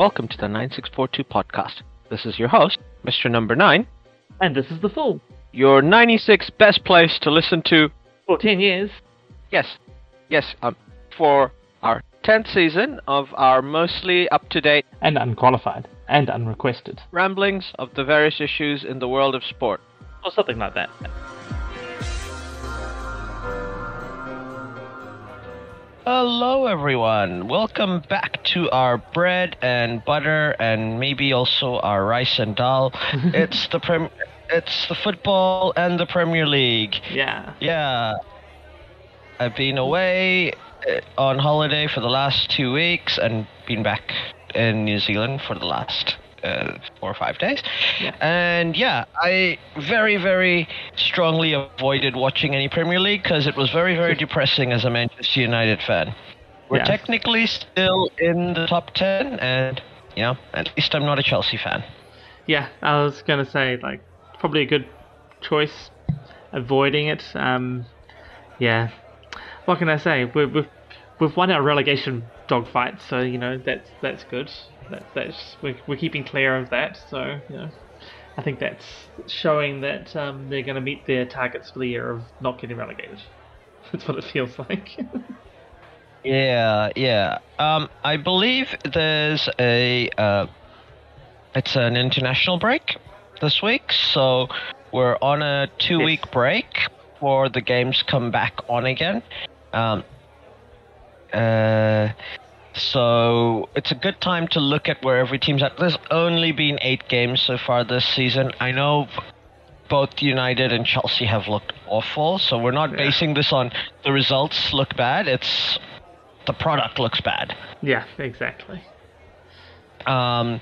welcome to the 9642 podcast. This is your host, Mr. Number 9, And this is The Fool. your 96 best place to listen to, For 10 years. yes, yes, um, for our 10th season of our mostly up to date And unqualified. And unrequested. ramblings of the various issues in the world of sport. Or something like that. Hello, everyone. Welcome back to our bread and butter, and maybe also our rice and dal. it's the prem. It's the football and the Premier League. Yeah. Yeah. I've been away uh, on holiday for the last two weeks and been back in New Zealand for the last uh, four or five days. Yeah. And yeah, I very, very strongly avoided watching any Premier League because it was very, very depressing as a Manchester United fan. We're Yeah. technically still in the top 10, and, you know, at least I'm not a Chelsea fan. Yeah, I was going to say, like, probably a good choice avoiding it. Um, yeah. What can I say? We've, we've, we've won our relegation dogfight, so, you know, that's that's good. That, that's we're, we're keeping clear of that, so, you know. I think that's showing that um, they're going to meet their targets for the year of not getting relegated. That's what it feels like. Yeah, yeah. Um, I believe there's a uh, it's an international break this week, so we're on a two-week break before the games come back on again. Um, uh, so it's a good time to look at where every team's at. There's only been eight games so far this season. I know both United and Chelsea have looked awful, so we're not Yeah. basing this on the results look bad. It's the product looks bad. yeah, exactly. Um,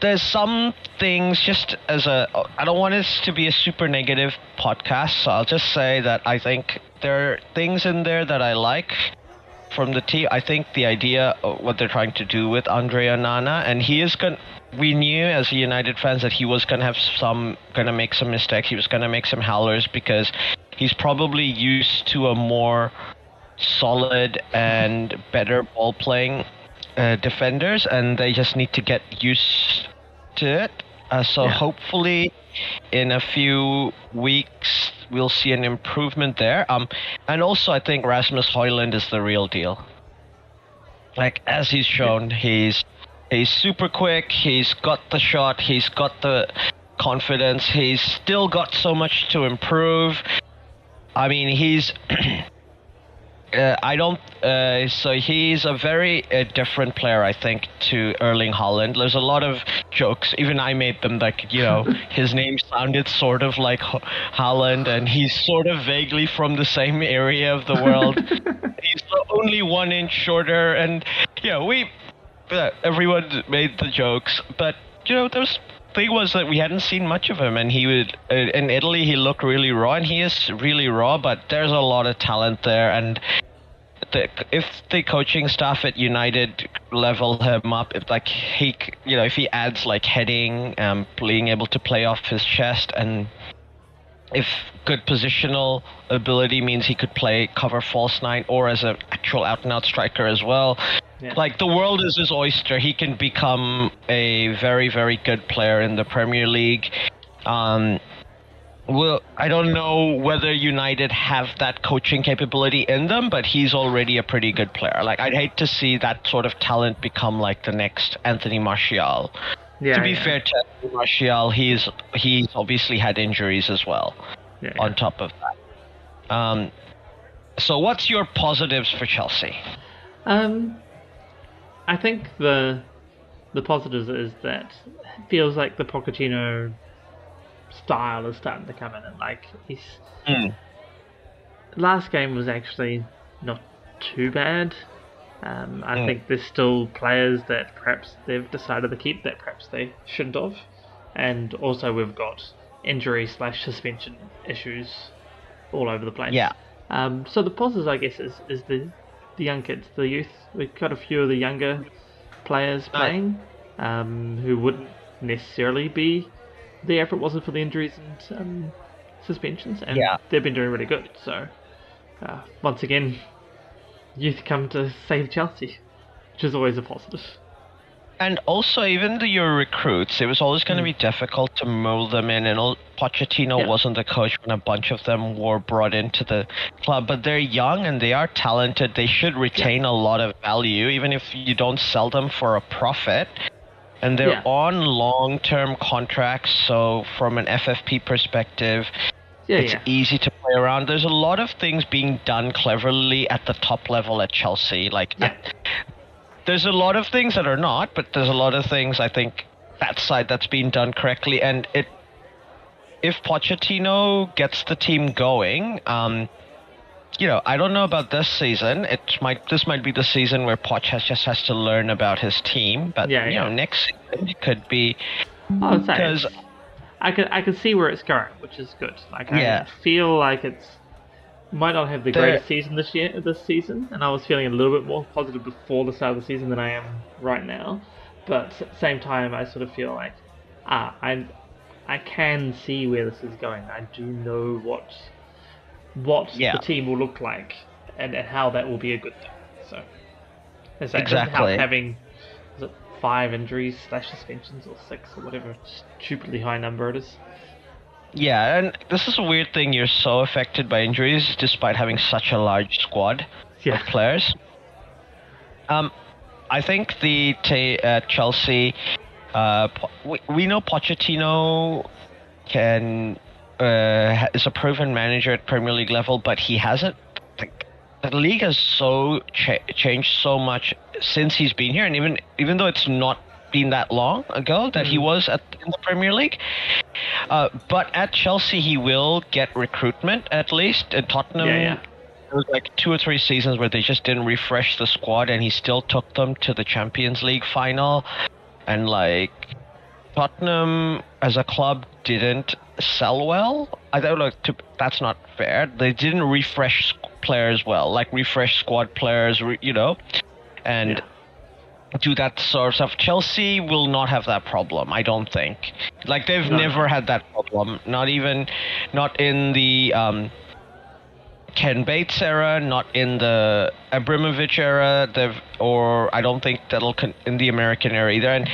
there's some things just as a I don't want this to be a super negative podcast, so I'll just say that I think there are things in there that I like from the team. I think the idea of what they're trying to do with André Onana, and he is going. We knew as United fans that he was going to have some, going to make some mistakes. He was going to make some howlers because he's probably used to a more solid and better ball playing uh, defenders, and they just need to get used to it. Uh, so Yeah. hopefully, in a few weeks, we'll see an improvement there. Um, and also I think Rasmus Højlund is the real deal. Like as he's shown, he's he's super quick. He's got the shot. He's got the confidence. He's still got so much to improve. I mean, he's. Uh, I don't. Uh, so he's a very uh, different player, I think, to Erling Haaland. There's a lot of jokes. Even I made them. Like you know, his name sounded sort of like Ho- Haaland, and he's sort of vaguely from the same area of the world. he's only one inch shorter, and you know, we uh, everyone made the jokes, but you know, there's thing was that we hadn't seen much of him, and he would uh, in Italy he looked really raw, and he is really raw, but there's a lot of talent there, and the, if the coaching staff at United level him up, if like he, you know, if he adds like heading, um, being able to play off his chest, and if good positional ability means he could play cover false nine or as an actual out and out striker as well. Yeah. Like the world is his oyster. He can become a very very good player in the Premier League. Um, well, I don't know whether United have that coaching capability in them, but he's already a pretty good player. Like I'd hate to see that sort of talent become like the next Anthony Martial. Yeah. to be yeah. fair to Martial, he's he's obviously had injuries as well yeah, on top of that. Um, so what's your positives for Chelsea? Um, I think the the positives is that it feels like the Pochettino style is starting to come in, and like he's Mm. last game was actually not too bad. Um, I Mm. think there's still players that perhaps they've decided to keep that perhaps they shouldn't have, and also we've got injury slash suspension issues all over the place. Yeah. Um, so the positives, I guess, is, is the the young kids, the youth. We've got a few of the younger players playing, um, who wouldn't necessarily be there if it wasn't for the injuries and um, suspensions, and Yeah. they've been doing really good. So uh, once again, youth come to save Chelsea, which is always a positive. and also even the, your recruits, it was always going to Mm. be difficult to mold them in. And all, Pochettino Yeah. wasn't the coach when a bunch of them were brought into the club. But they're young and they are talented. They should retain a lot of value, even if you don't sell them for a profit. And they're Yeah. on long-term contracts, so from an FFP perspective, Yeah, it's yeah. easy to play around. There's a lot of things being done cleverly at the top level at Chelsea. Like, Yeah. there's a lot of things that are not, but there's a lot of things I think that side that's being done correctly. And it, if Pochettino gets the team going, um, you know, I don't know about this season. It might this might be the season where Poch has just has to learn about his team. But Yeah, you know, next season it could be I would say because it's- I can I can see where it's going, which is good. Like Yeah. I feel like it's might not have the The- greatest season this year this season, and I was feeling a little bit more positive before the start of the season than I am right now. But at the same time, I sort of feel like ah, I I can see where this is going. I do know what what Yeah. the team will look like and, and how that will be a good thing. So like- Exactly. having five injuries slash suspensions or six or whatever stupidly high number it is. yeah, and this is a weird thing. You're so affected by injuries despite having such a large squad. Yeah. of players. Um, I think the t- uh, Chelsea, uh, Po- we, we know Pochettino can uh, is a proven manager at Premier League level, but he hasn't. The league has so cha- changed so much since he's been here, and even even though it's not been that long ago that he Mhm. was at in the Premier League. Uh, but at Chelsea, he will get recruitment at least. At Tottenham, Yeah, yeah. there was like two or three seasons where they just didn't refresh the squad, and he still took them to the Champions League final. And like Tottenham as a club didn't sell well. I don't know. To, that's not fair. They didn't refresh players well, like refresh squad players, you know, and. Yeah. Do that sort of stuff. Chelsea will not have that problem, I don't think. Like they've No. never had that problem. Not even, not in the um, Ken Bates era, not in the Abramovich era, they've, or I don't think that'll con- in the American era either. And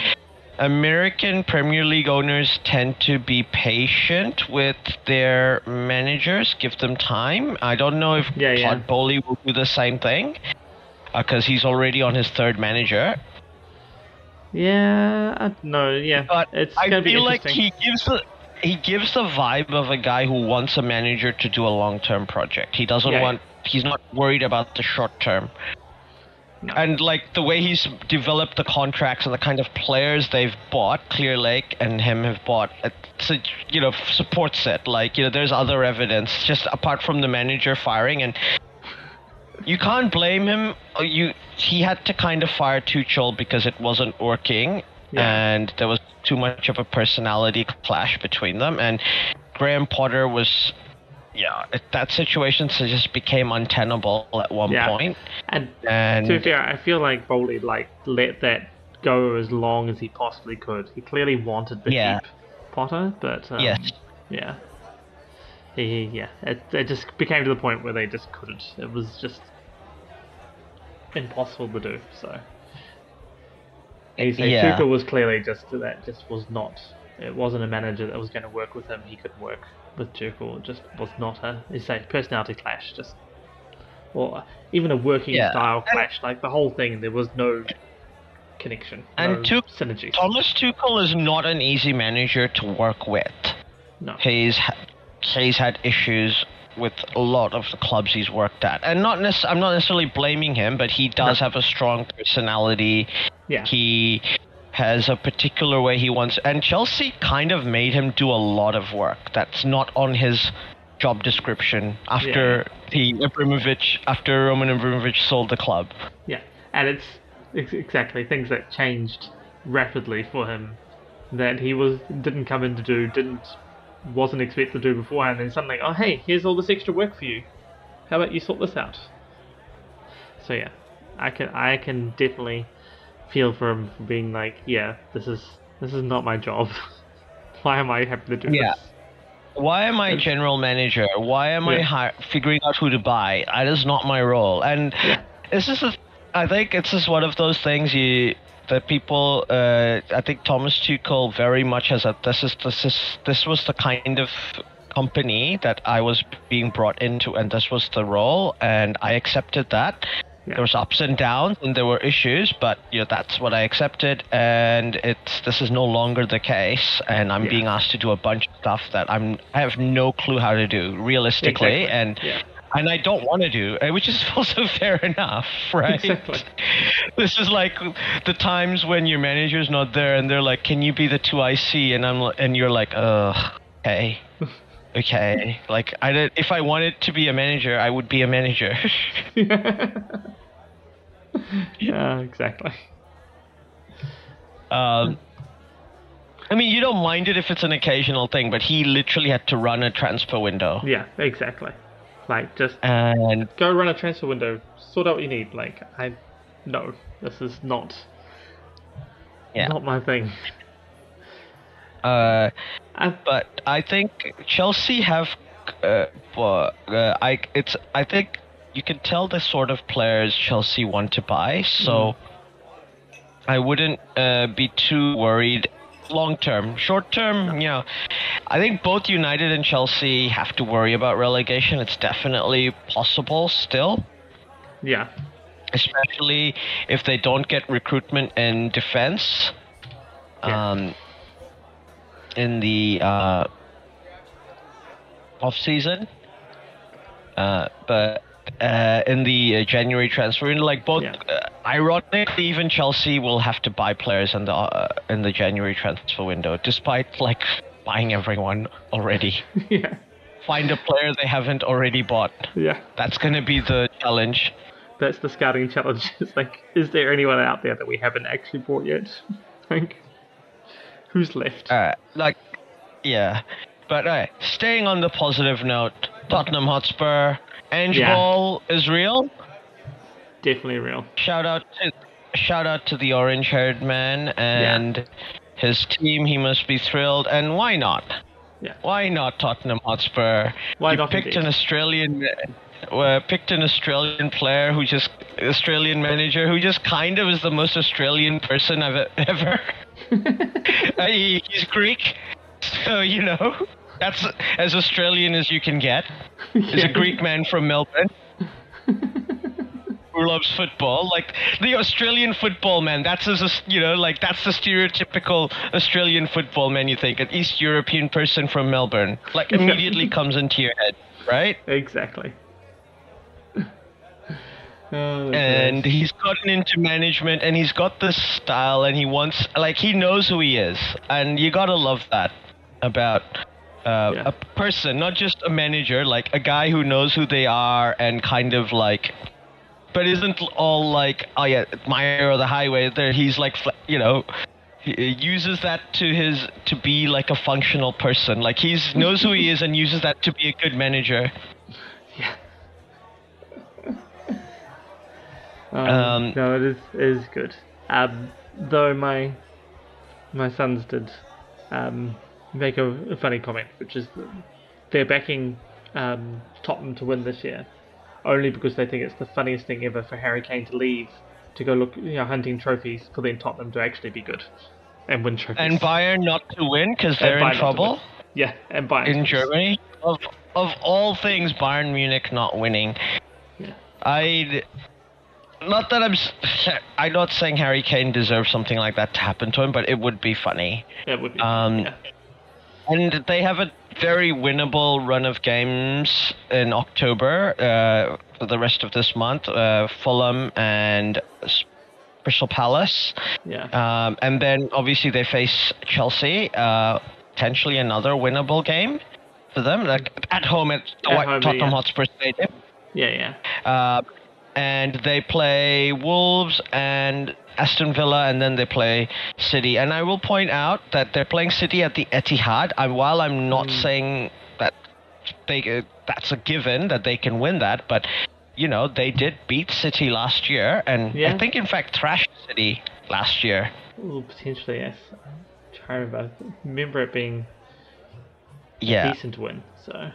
American Premier League owners tend to be patient with their managers, give them time. I don't know if Yeah, yeah. Todd Boehly will do the same thing uh, because he's already on his third manager. Yeah, I, no, yeah. But it's I gonna be feel like he gives the he gives the vibe of a guy who wants a manager to do a long term project. He doesn't Yeah. want. He's not worried about the short term. And like the way he's developed the contracts and the kind of players they've bought, Clearlake and him have bought, it's a, you know supports it. Like you know, there's other evidence just apart from the manager firing, and you can't blame him. Uh, You he had to kind of fire Tuchel because it wasn't working, Yeah. and there was too much of a personality clash between them. And Graham Potter was, yeah, it, that situation just became untenable at one Yeah. point. and And to be fair, I feel like Boehly like let that go as long as he possibly could. He clearly wanted to Yeah. keep Potter, but um, yes, yeah, he yeah, it, it just became to the point where they just couldn't. It was just impossible to do. So. And say Yeah. Tuchel was clearly just that just was not. It wasn't a manager that was going to work with him. He couldn't work with Tuchel. Just was not a. You say personality clash. Just or even a working Yeah. style And- clash. Like the whole thing, there was no connection. And no Tuch- synergies. Thomas Tuchel is not an easy manager to work with. no. He's he's had issues with a lot of the clubs he's worked at, and not nec- I'm not necessarily blaming him, but he does No. have a strong personality. Yeah. He has a particular way he wants, and Chelsea kind of made him do a lot of work that's not on his job description after the Abramovich after Roman Abramovich sold the club. Yeah, and it's ex- exactly things that changed rapidly for him that he was didn't come in to do, didn't wasn't expected to do beforehand. And then suddenly, oh hey, here's all this extra work for you. How about you sort this out? So yeah, I can I can definitely feel for him for being like, yeah, this is this is not my job. Why am I having to do Yeah. this? Why am I general manager? Why am I hi- figuring out who to buy? That is not my role. And Yeah. this is, a, I think it's just one of those things you that people. Uh, I think Thomas Tuchel very much has a. This is this is this was the kind of company that I was being brought into, and this was the role, and I accepted that. Yeah. There was ups and downs, and there were issues, but you know that's what I accepted, and it's this is no longer the case, and I'm Yeah. being asked to do a bunch of stuff that I'm I have no clue how to do realistically, Exactly. and Yeah. and I don't want to do, uh, which is also fair enough, right? Exactly. This is like the times when your manager's not there, and they're like, "Can you be the two IC?" And I'm and you're like, "Ugh, okay." Okay, like I did, if I wanted to be a manager, I would be a manager. yeah, exactly. um, I mean, you don't mind it if it's an occasional thing, but he literally had to run a transfer window, Yeah, exactly. Like, just and go run a transfer window, sort out what you need. Like, I, no, this is not, yeah. not my thing. Uh, but I think Chelsea have, uh, uh, I it's I think you can tell the sort of players Chelsea want to buy, so I wouldn't uh, be too worried long term. Short term, you know, I think both United and Chelsea have to worry about relegation. It's definitely possible still. yeah, especially if they don't get recruitment in defense. Yeah. Um, in the uh, off season, uh, but uh, in the uh, January transfer, window, like both, Yeah. uh, ironically, even Chelsea will have to buy players in the uh, in the January transfer window, despite like buying everyone already. yeah, Find a player they haven't already bought. yeah. That's gonna be the challenge. That's the scouting challenge. It's like, is there anyone out there that we haven't actually bought yet? like, who's left? Uh, like, yeah. But uh, staying on the positive note, Tottenham Hotspur, Ange Yeah. Ball is real. Definitely real. Shout out to shout out to the orange-haired man and his team. He must be thrilled. And why not? Yeah. Why not Tottenham Hotspur? Why you not picked indeed? an Australian. Uh, picked an Australian player who just Australian manager who just kind of is the most Australian person I've ever. Uh, he, he's Greek, so you know that's as Australian as you can get. He's Yeah. a Greek man from Melbourne who loves football. Like the Australian football man. That's as you know, like that's the stereotypical Australian football man. You think an East European person from Melbourne, like immediately comes into your head, right? Exactly. Oh, and he's gotten into management and he's got this style and he wants like he knows who he is. And you gotta love that about uh, Yeah. a person not just a manager like a guy who knows who they are and kind of like but isn't all like oh yeah my or the highway. There he's like you know he he uses that to his to be like a functional person. Like he's knows who he is and uses that to be a good manager Um, Um, no, it is it is good. Um, though my my sons did um, make a, a funny comment, which is that they're backing um, Tottenham to win this year, only because they think it's the funniest thing ever for Harry Kane to leave to go look, you know, hunting trophies for then Tottenham to actually be good and win trophies. and Bayern not to win because they're in trouble. Yeah, and Bayern in Germany. Of of all things, Bayern Munich not winning. Yeah. I not that I'm I'm not saying Harry Kane deserves something like that to happen to him, but it would be funny. That would be. Um, yeah. And they have a very winnable run of games in October uh, for the rest of this month. Uh, Fulham and Crystal Palace. Yeah. Um, and then obviously they face Chelsea, uh, potentially another winnable game for them, like at home at, At home, Tottenham yeah. Hotspur Stadium. yeah, yeah. Uh, and they play Wolves and Aston Villa, and then they play City. And I will point out that they're playing City at the Etihad. I, while I'm not Mm. saying that they uh, that's a given that they can win that, but you know they did beat City last year, and Yeah. I think in fact thrashed City last year. Ooh, potentially, yes. I'm trying to remember. I remember it being Yeah. decent win, so.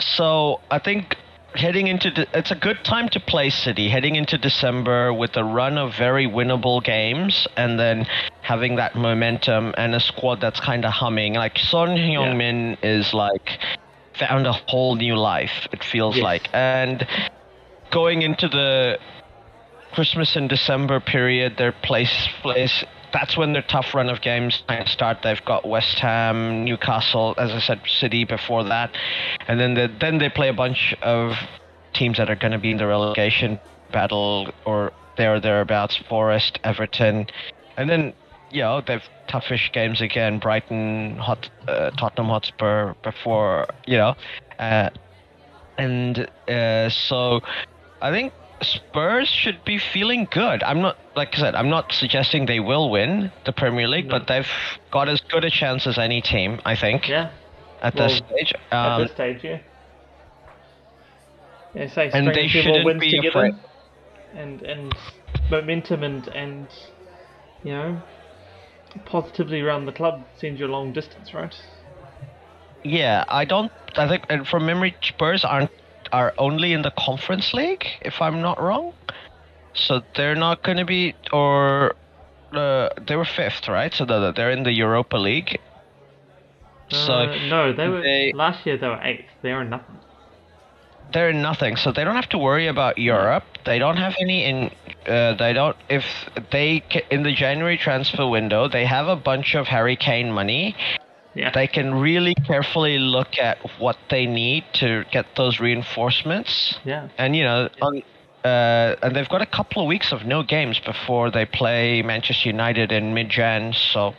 So I think heading into the, it's a good time to play City. Heading into December with a run of very winnable games, and then having that momentum and a squad that's kind of humming. Like Son Heung-min is like found a whole new life. It feels Yes. like, and going into the Christmas and December period, their place place. That's when their tough run of games start. They've got West Ham, Newcastle, as I said, City before that, and then the, then they play a bunch of teams that are going to be in the relegation battle or there thereabouts. Forest, Everton, and then you know they've toughish games again. Brighton, Hot, uh, Tottenham Hotspur before you know, uh, and uh, so I think Spurs should be feeling good. I'm not, like I said, I'm not suggesting they will win the Premier League, No. but they've got as good a chance as any team, I think, Yeah. at Well, this stage. At Um, this stage, yeah. Yeah, say and they string a few more shouldn't wins be together, afraid. and and momentum and and you know positively around the club sends you a long distance, right? Yeah, I don't. I think, and from memory, Spurs aren't are only in the Conference League, if I'm not wrong. So they're not going to be, or uh, they were fifth, right? So they're, they're in the Europa League. So uh, no, they were they- last year. They were eighth. They are nothing. they're in nothing, so they don't have to worry about Europe. They don't have any in. Uh, they don't. If they in the January transfer window, they have a bunch of Harry Kane money. Yeah. They can really carefully look at what they need to get those reinforcements. yeah. And you know, on, uh, and they've got a couple of weeks of no games before they play Manchester United in mid-Jan. So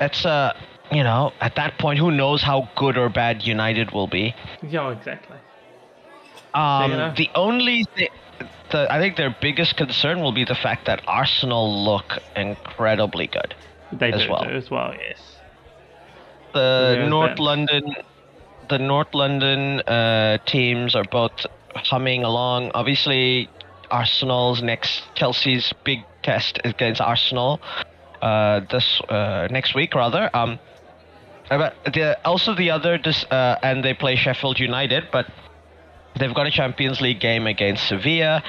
that's uh, you know, at that point, who knows how good or bad United will be. Yeah. Exactly. Um, you know. the only thing, the, I think their biggest concern will be the fact that Arsenal look incredibly good. They As do well. do as well. Yes. The There's North that. London, the North London uh, teams are both humming along. Obviously, Arsenal's next Chelsea's big test is against Arsenal uh, this uh, next week rather. Um, uh, but the, also the other dis, uh, and they play Sheffield United, but they've got a Champions League game against Sevilla.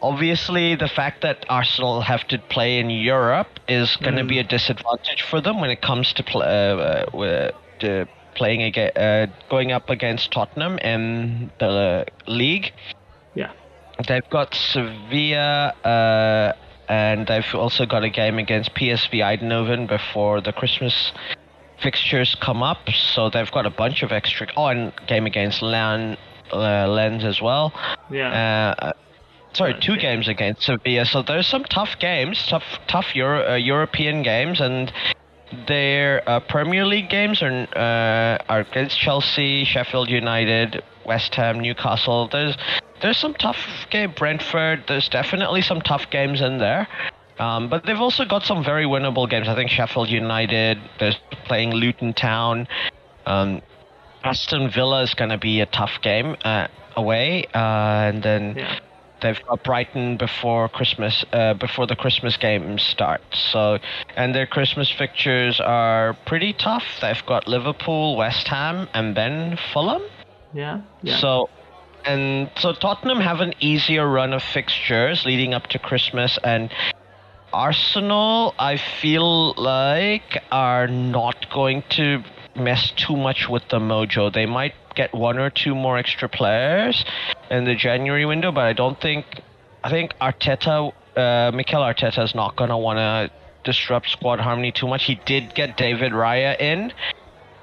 Obviously, the fact that Arsenal have to play in Europe is going to be a disadvantage for them when it comes to, pl- uh, uh, to playing against, uh, going up against Tottenham in the league. Yeah. They've got Sevilla, uh, and they've also got a game against PSV Eindhoven before the Christmas fixtures come up. So they've got a bunch of extra. Oh, and game against Lan, uh, Lens as well. Yeah. Sorry, two Okay. games against Sevilla. So there's some tough games, tough, tough Euro, uh, European games, and their uh, Premier League games are uh, are against Chelsea, Sheffield United, West Ham, Newcastle. There's there's some tough game. Brentford. There's definitely some tough games in there. Um, but they've also got some very winnable games. I think Sheffield United. They're playing Luton Town. Um, Aston Villa is going to be a tough game uh, away, uh, and then yeah. They've got Brighton before Christmas, uh, before the Christmas games start. So, and their Christmas fixtures are pretty tough. They've got Liverpool, West Ham, and then Fulham. Yeah. Yeah. So, and so Tottenham have an easier run of fixtures leading up to Christmas, and Arsenal, I feel like, are not going to mess too much with the mojo. They might get one or two more extra players in the January window, but I don't think. I think Arteta, uh, Mikel Arteta, is not going to want to disrupt squad harmony too much. He did get David Raya in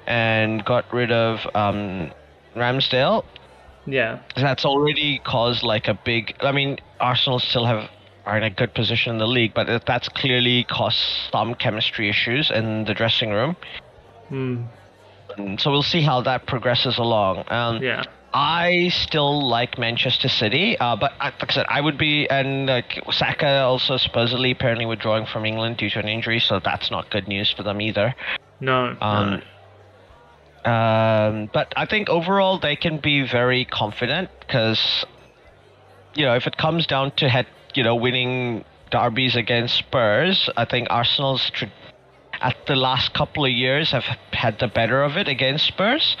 and got rid of um, Ramsdale yeah. that's already caused like a big. I mean, Arsenal still have are in a good position in the league, but that's clearly caused some chemistry issues in the dressing room. Hmm. And so we'll see how that progresses along. Um, Yeah. I still like Manchester City, uh, but uh, like I said, I would be and like Saka also supposedly apparently withdrawing from England due to an injury, so that's not good news for them either. No. Um, no. Um, but I think overall they can be very confident because, you know, if it comes down to head, you know, winning derbies against Spurs, I think Arsenal's tr- at the last couple of years have had the better of it against Spurs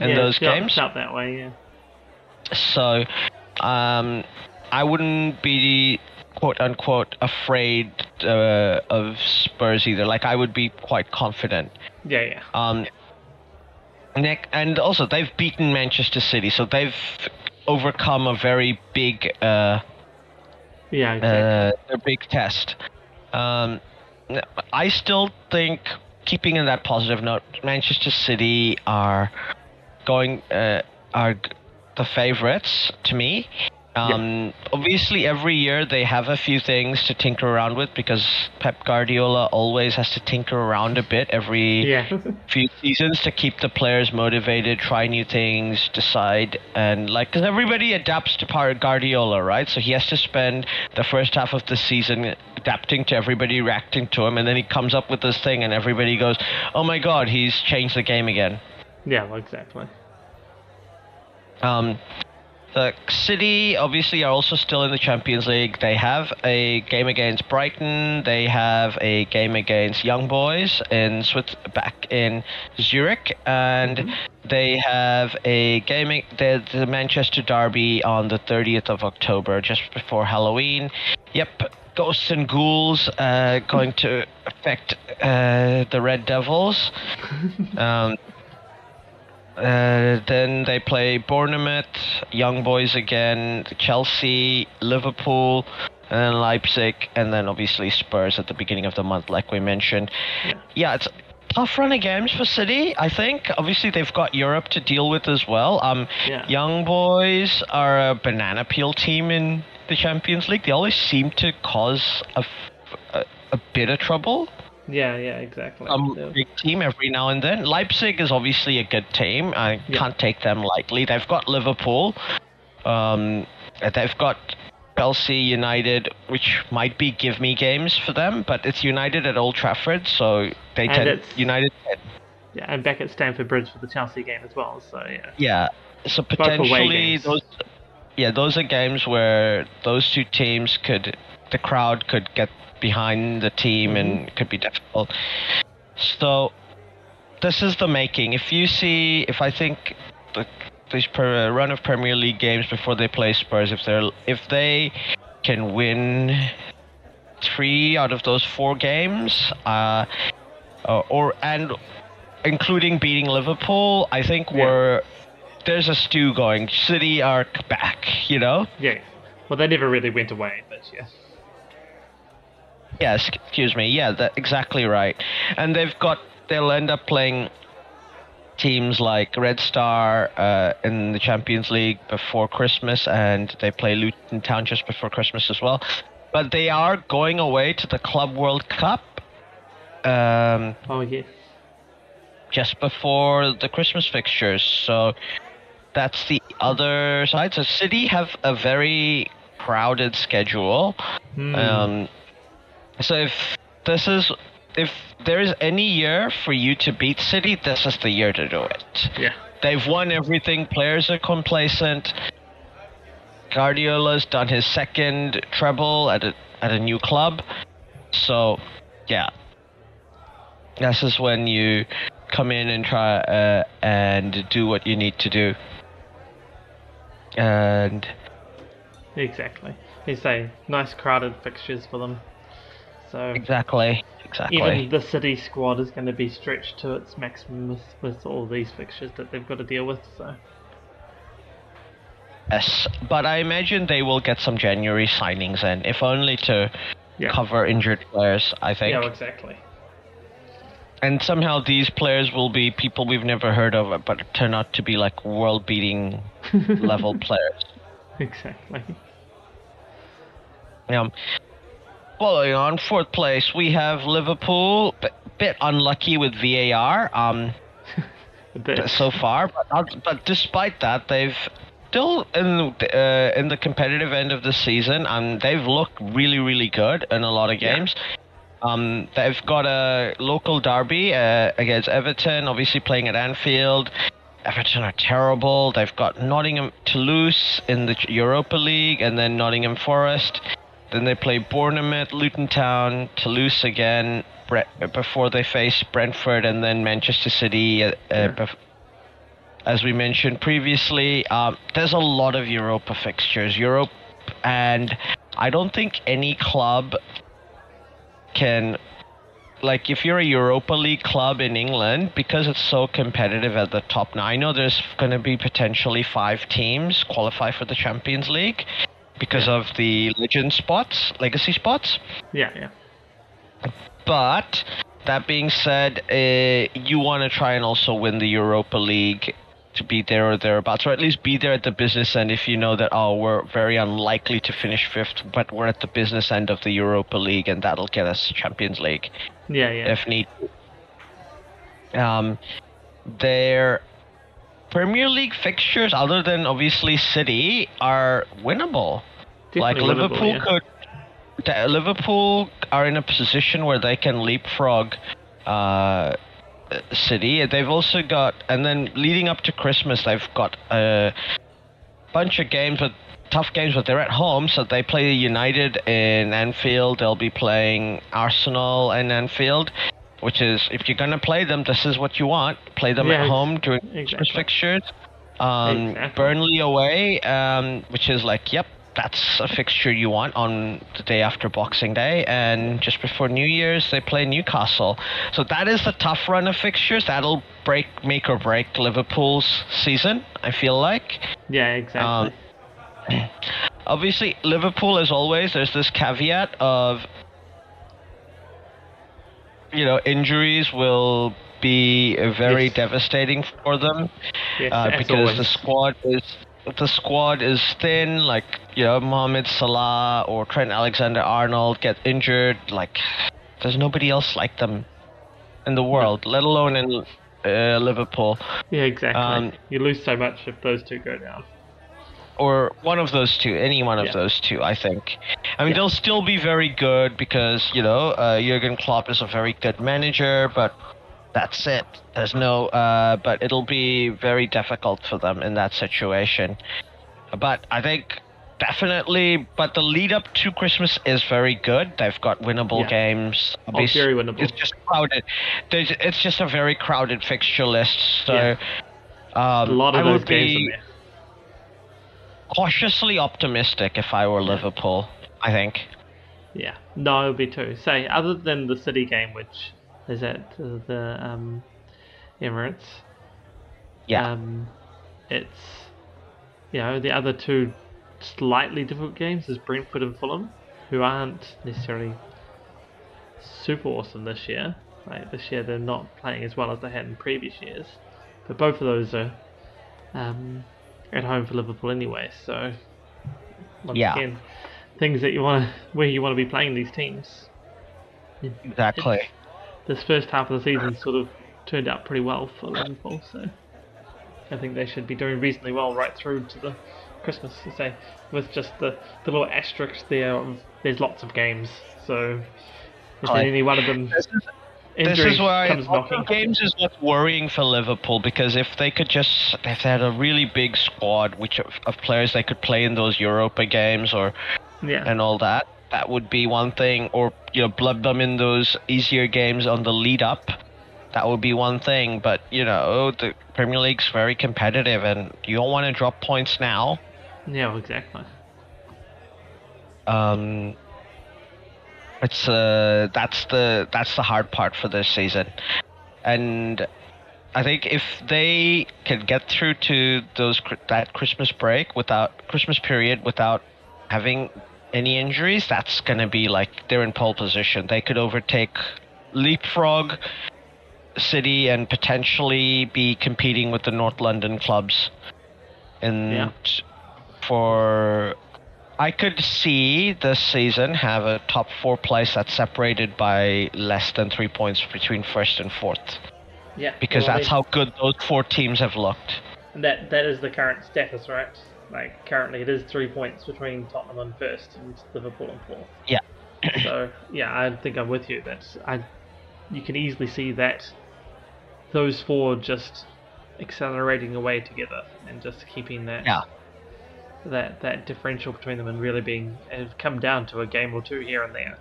in yeah, those games. Felt that way. Yeah. So, um, I wouldn't be quote unquote afraid uh, of Spurs either. Like I would be quite confident. Yeah, yeah. Um, Nick, and also they've beaten Manchester City, so they've overcome a very big, uh, Yeah, exactly. uh, a big test. Um, I still think, keeping in that positive note, Manchester City are going uh, are the favorites to me. Um, Obviously, every year they have a few things to tinker around with because Pep Guardiola always has to tinker around a bit every yeah. few seasons to keep the players motivated, try new things, decide, and like, because everybody adapts to Guardiola, right? So he has to spend the first half of the season adapting to everybody, reacting to him, and then he comes up with this thing, and everybody goes, "Oh my God, he's changed the game again." yeah, exactly. Um, the City obviously are also still in the Champions League. They have a game against Brighton. They have a game against Young Boys in Swiss back in Zurich, and they have a game the, the Manchester Derby on the 30th of October, just before Halloween. Yep. Ghosts and ghouls uh, going to affect uh, the Red Devils. Um, uh, then they play Bournemouth, Young Boys again, Chelsea, Liverpool, and then Leipzig, and then obviously Spurs at the beginning of the month, like we mentioned. Yeah, it's tough run of games for City. I think obviously they've got Europe to deal with as well. Um, Yeah. Young Boys are a banana peel team in the Champions League. They always seem to cause a bit of trouble Yeah, yeah, exactly. um, So- big team every now and then. Leipzig is obviously a good team. I Yeah. can't take them lightly. They've got Liverpool. Um, they've got Chelsea United, which might be give me games for them, but it's United at Old Trafford, so they And tend United. yeah, and back at Stamford Bridge for the Chelsea game as well. So yeah. Yeah, so potentially those. Yeah, those are games where those two teams could, the crowd could get behind the team and it could be difficult. So, this is the making. If you see, if I think the this per, run of Premier League games before they play Spurs, if they're if they can win three out of those four games, uh, uh, or and including beating Liverpool, I think Yeah. we're there's a stew going. City are back, you know. Yeah. Well, they never really went away, but yeah. Yes, excuse me. Yeah, that exactly right. And they've got they'll end up playing teams like Red Star uh, in the Champions League before Christmas, and they play Luton Town just before Christmas as well. But they are going away to the Club World Cup um, Oh yes. just before the Christmas fixtures. So that's the other side. So City have a very crowded schedule. Hmm. Um, so if this is if there is any year for you to beat City, this is the year to do it. yeah. They've won everything. Players are complacent. Guardiola's done his second treble at a at a new club. So, yeah. This is when you come in and try uh, and do what you need to do. And Exactly. They say nice crowded fixtures for them. So exactly, exactly. even the City squad is going to be stretched to its maximum with, with all these fixtures that they've got to deal with. So Yes, but I imagine they will get some January signings in, if only to yeah. cover injured players. I think, Yeah, exactly. and somehow these players will be people we've never heard of, but turn out to be like world-beating level players. Exactly. Um, following on fourth place, we have Liverpool. B- bit unlucky with VAR. Um, so far, but but despite that, they've still in the, uh, in the competitive end of the season, and they've looked really really good in a lot of Yeah. games. Um, they've got a local derby uh, against Everton, obviously playing at Anfield. Everton are terrible. They've got Nottingham Toulouse in the Europa League, and then Nottingham Forest. Then they play Bournemouth, Luton Town, Toulouse again Bre- before they face Brentford, and then Manchester City uh, uh, bef- as we mentioned previously, um, there's a lot of Europa fixtures. Europe, and I don't think any club can like if you're a Europa League club in England, because it's so competitive at the top now, I know there's going to be potentially five teams qualify for the Champions League because of the legend spots, legacy spots. Yeah, yeah. But that being said, uh, you want to try and also win the Europa League to be there or thereabouts, or at least be there at the business end if you know that, oh, we're very unlikely to finish fifth, but we're at the business end of the Europa League and that'll get us Champions League Yeah, yeah. if need. Um, their Premier League fixtures, other than obviously City, are winnable. like Definitely winnable, Liverpool yeah. could, Liverpool are in a position where they can leapfrog uh, City. They've also got, and then leading up to Christmas, they've got a bunch of games, but tough games. But they're at home, so they play United in Anfield. They'll be playing Arsenal in Anfield. Which is, if you're gonna play them, this is what you want. Play them Yeah, at home during exactly. fixtures. Um, Exactly. Burnley away, um, which is like, yep, that's a fixture you want on the day after Boxing Day, and just before New Year's they play Newcastle. So that is a tough run of fixtures. That'll break, make or break Liverpool's season. I feel like. Yeah, exactly. Um, Obviously, Liverpool, as always, there's this caveat of, you know, injuries will be very Yes. devastating for them yes, uh, because the squad is the squad is thin. Like you know, Mohamed Salah or Trent Alexander-Arnold get injured. Like there's nobody else like them in the world, let alone in uh, Liverpool Yeah, exactly. um, you lose so much if those two go down. Or one of those two. Any one of Yeah. those two, I think. I mean, Yeah. they'll still be very good because you know uh, Jurgen Klopp is a very good manager, but. That's it. There's no, uh, but it'll be very difficult for them in that situation. But I think definitely, but the lead up to Christmas is very good. They've got winnable Yeah. games. Oh, Obviously, very winnable. It's just crowded. There's, it's just a very crowded fixture list. So, Yeah. um, A lot of I those games be. Cautiously optimistic if I were Liverpool. I think. Yeah, no, it would be too. Say, other than the City game, which is at the um, Emirates, Yeah. um, it's you know the other two slightly difficult games is Brentford and Fulham, who aren't necessarily super awesome this year. Like this year, they're not playing as well as they had in previous years, but both of those are um, at home for Liverpool anyway. So once Yeah. again, things that you want to where you want to be playing these teams. exactly. This first half of the season sort of turned out pretty well for Liverpool, so I think they should be doing reasonably well right through to the Christmas. To say, with just the the little asterisk there, there's lots of games, so if any one of them This is this injury is why comes lots knocking, of games is what's worrying for Liverpool because if they could just if they had a really big squad which of, of players they could play in those Europa games or yeah, and all that that would be one thing. Or you know blub them in those easier games on the lead up that would be one thing. But you know the Premier League's very competitive and you don't want to drop points now. Yeah, exactly. um it's uh that's the that's the hard part for this season. And i think if they can get through to those that christmas break without christmas period without having any injuries that's going to be like they're in pole position. They could overtake leapfrog city and potentially be competing with the north london clubs. And Yeah. for I could see this season have a top four place that's separated by less than three points between first and fourth, Yeah, because well, that's how good those four teams have looked. that that is the current status, right? Like currently, it is three points between Tottenham and first and Liverpool and fourth. Yeah. so yeah, I think I'm with you. That I, you can easily see that those four just accelerating away together and just keeping that Yeah. That that differential between them and really being have come down to a game or two here and there.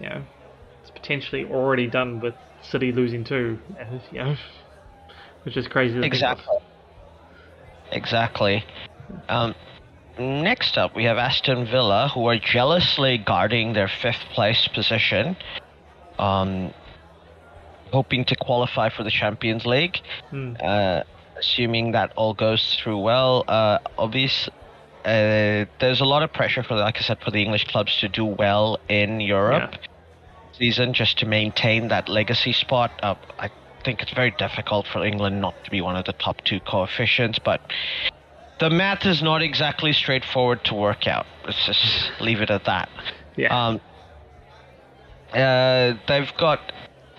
You know, it's potentially already done with City losing two, you know, which is crazy. To think of. Exactly. exactly. Um, next up, we have Aston Villa, who are jealously guarding their fifth place position, um, hoping to qualify for the Champions League. Hmm. Uh, assuming that all goes through well, uh, obviously. Uh, there's a lot of pressure for, like I said, for the English clubs to do well in Europe season just to maintain that legacy spot. Uh, I think it's very difficult for England not to be one of the top two coefficients, but the math is not exactly straightforward to work out. Let's just leave it at that. Yeah. Um, uh, they've got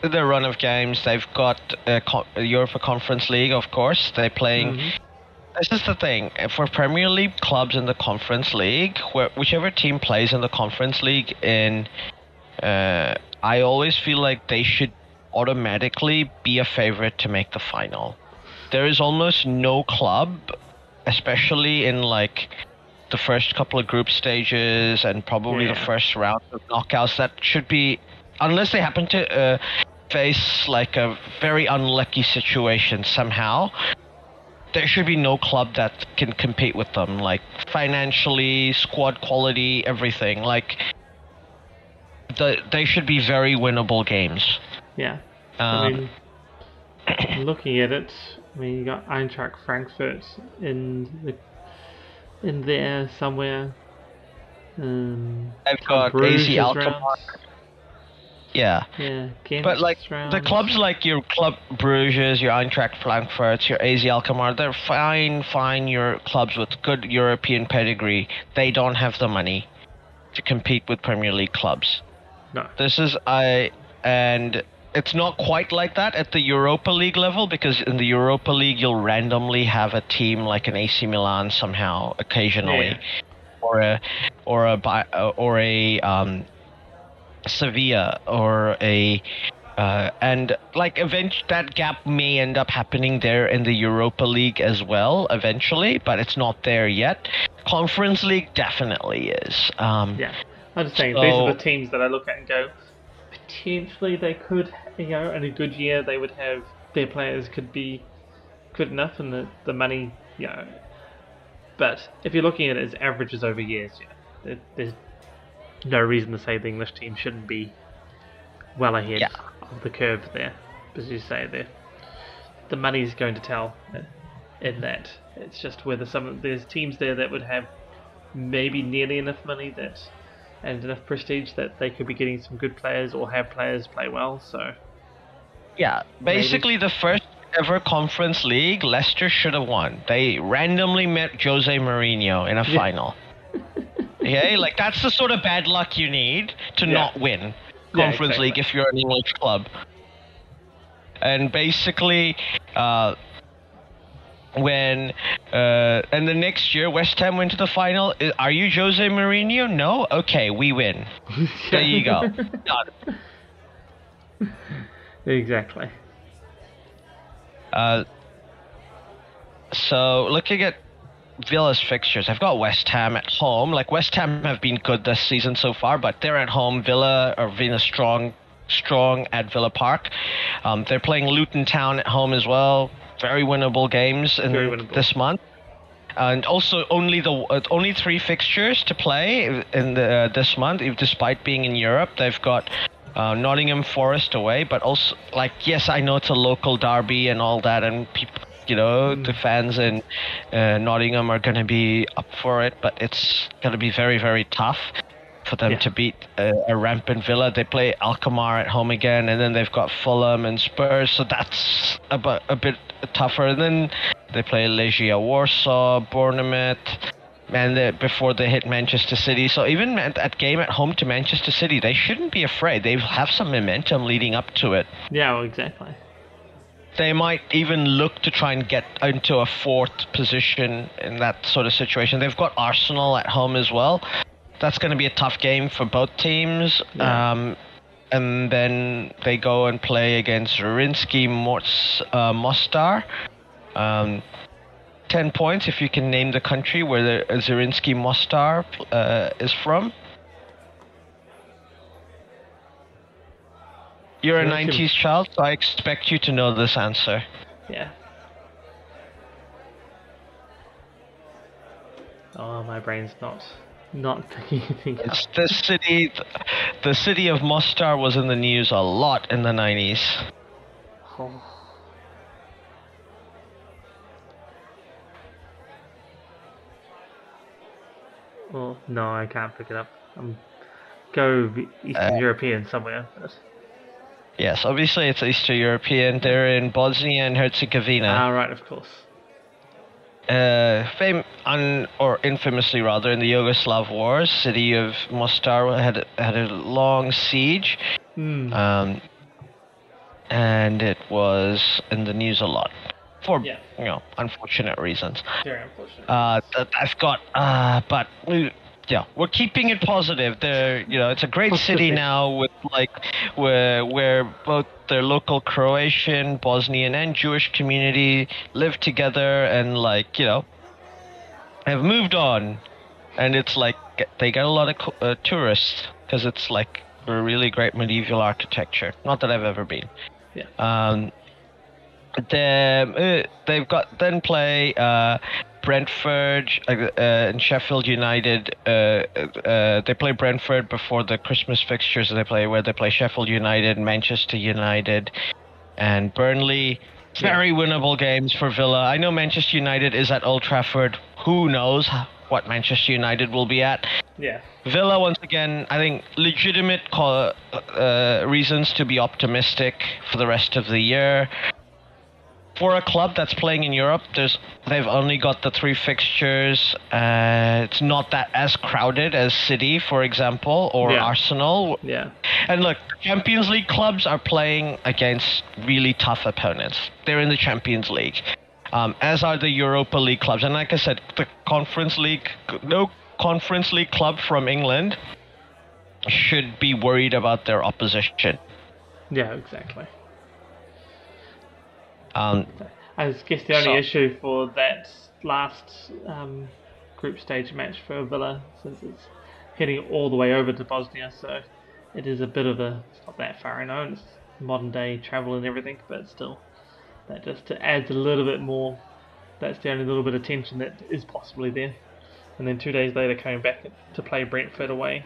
their run of games. They've got uh, co- Europa Conference League, of course. They're playing. Mhm. This is the thing for Premier League clubs in the Conference League, where whichever team plays in the Conference League, in uh, I always feel like they should automatically be a favorite to make the final. There is almost no club, especially in like the first couple of group stages and probably the first round of knockouts, that should be, unless they happen to uh, face like a very unlucky situation somehow, there should be no club that can compete with them, like financially, squad quality, everything. Like, the, they should be very winnable games. Yeah. I Um, mean, looking at it, I mean, you got Eintracht Frankfurt in the in there somewhere. Um, I've got is Alkmaar. Yeah, Yeah, but like round. the clubs like your Club Bruges, your Eintracht Frankfurt, your AZ Alkmaar, they're fine, fine. Your clubs with good European pedigree. They don't have the money to compete with Premier League clubs. No. This is I and it's not quite like that at the Europa League level because in the Europa League you'll randomly have a team like an AC Milan somehow occasionally, Yeah. or a or a or a um, Sevilla or a uh, and like event that gap may end up happening there in the Europa League as well eventually, but it's not there yet. Conference League definitely is. Um, Yeah. I'm just saying, these are the teams that I look at and go, potentially they could, you know, in a good year they would have, their players could be good enough and the, the money, you know. But if you're looking at it as averages over years, yeah, there's no reason to say the English team shouldn't be well ahead Yeah. of the curve there. As you say, there, the money's going to tell in that. It's just whether some there's teams there that would have maybe nearly enough money that and enough prestige that they could be getting some good players or have players play well. So Yeah, Maybe. basically the first ever conference league Leicester should have won. They randomly met Jose Mourinho in a Yeah. final. okay, like that's the sort of bad luck you need to Yeah. not win Yeah, conference exactly. league if you're an English club. And basically, uh, when uh, and the next year West Ham went to the final. Are you Jose Mourinho? No. Okay, we win. There you go. Done. exactly. Uh, so looking at Villa's fixtures, I've got West Ham at home. Like West Ham have been good this season so far, but they're at home. Villa are being a strong, strong at Villa Park. Um, they're playing Luton Town at home as well. Very winnable games in winnable. this month. And also only the uh, only three fixtures to play in the, uh, this month, if, despite being in Europe. They've got uh, Nottingham Forest away, but also like yes, I know it's a local derby and all that, and people, you know, the fans in uh, Nottingham are going to be up for it, but it's going to be very very tough for them Yeah. to beat uh, a rampant Villa. They play Alkmaar at home again, and then they've got Fulham and Spurs, so that's a, bu- a bit tougher. And then they play Legia Warsaw, Bournemouth, and they, before they hit Manchester City. So even at that game at home to Manchester City, they shouldn't be afraid. They have some momentum leading up to it. Yeah, well, exactly. They might even look to try and get into a fourth position in that sort of situation. They've got Arsenal at home as well. That's going to be a tough game for both teams. Yeah. Um, and then they go and play against Zrinjski Mos- uh, Mostar. Um, 10 points if you can name the country where the Zrinjski Mostar uh, is from. You're a Zrinjski- 90s child, so I expect you to know this answer. Yeah. Oh, my brain's not not thinking. anything. It's the city. The city of Mostar was in the news a lot in the 90s. Oh. Well, no, I can't pick it up. I'm go Eastern Uh, European somewhere. Yes, obviously it's Eastern European. They're in Bosnia and Herzegovina. Ah, right, of course. uh, fame un, or infamously rather in the Yugoslav wars, city of Mostar had had a long siege, Hmm. um, and it was in the news a lot for Yeah. you know unfortunate reasons. Very unfortunate. Uh, that I've got, uh, but we, yeah, we're keeping it positive. There, you know, it's a great city now with like where where both the local Croatian, Bosnian, and Jewish community live together and like you know have moved on, and it's like they get a lot of uh, tourists because it's like a really great medieval architecture. Not that I've ever been. Yeah. Um, the, uh, they've got then play uh, Brentford uh, uh, and Sheffield United. Uh, uh, they play Brentford before the Christmas fixtures. They play where they play Sheffield United, Manchester United, and Burnley. Yeah. Very winnable games for Villa. I know Manchester United is at Old Trafford. Who knows what Manchester United will be at? yeah. Villa, once again, I think legitimate uh, reasons to be optimistic for the rest of the year. For a club that's playing in Europe, there's they've only got the three fixtures. Uh, it's not that as crowded as City, for example, or Yeah. Arsenal. Yeah. And look, Champions League clubs are playing against really tough opponents. They're in the Champions League, um, as are the Europa League clubs. And like I said, the Conference League, no Conference League club from England should be worried about their opposition. Yeah, exactly. Um, I guess the only So- issue for that last um, group stage match for Villa, since it's heading all the way over to Bosnia, so it is a bit of a. It's not that far, I know, it's modern day travel and everything, but still, that just adds a little bit more. That's the only little bit of tension that is possibly there. And then two days later, coming back to play Brentford away.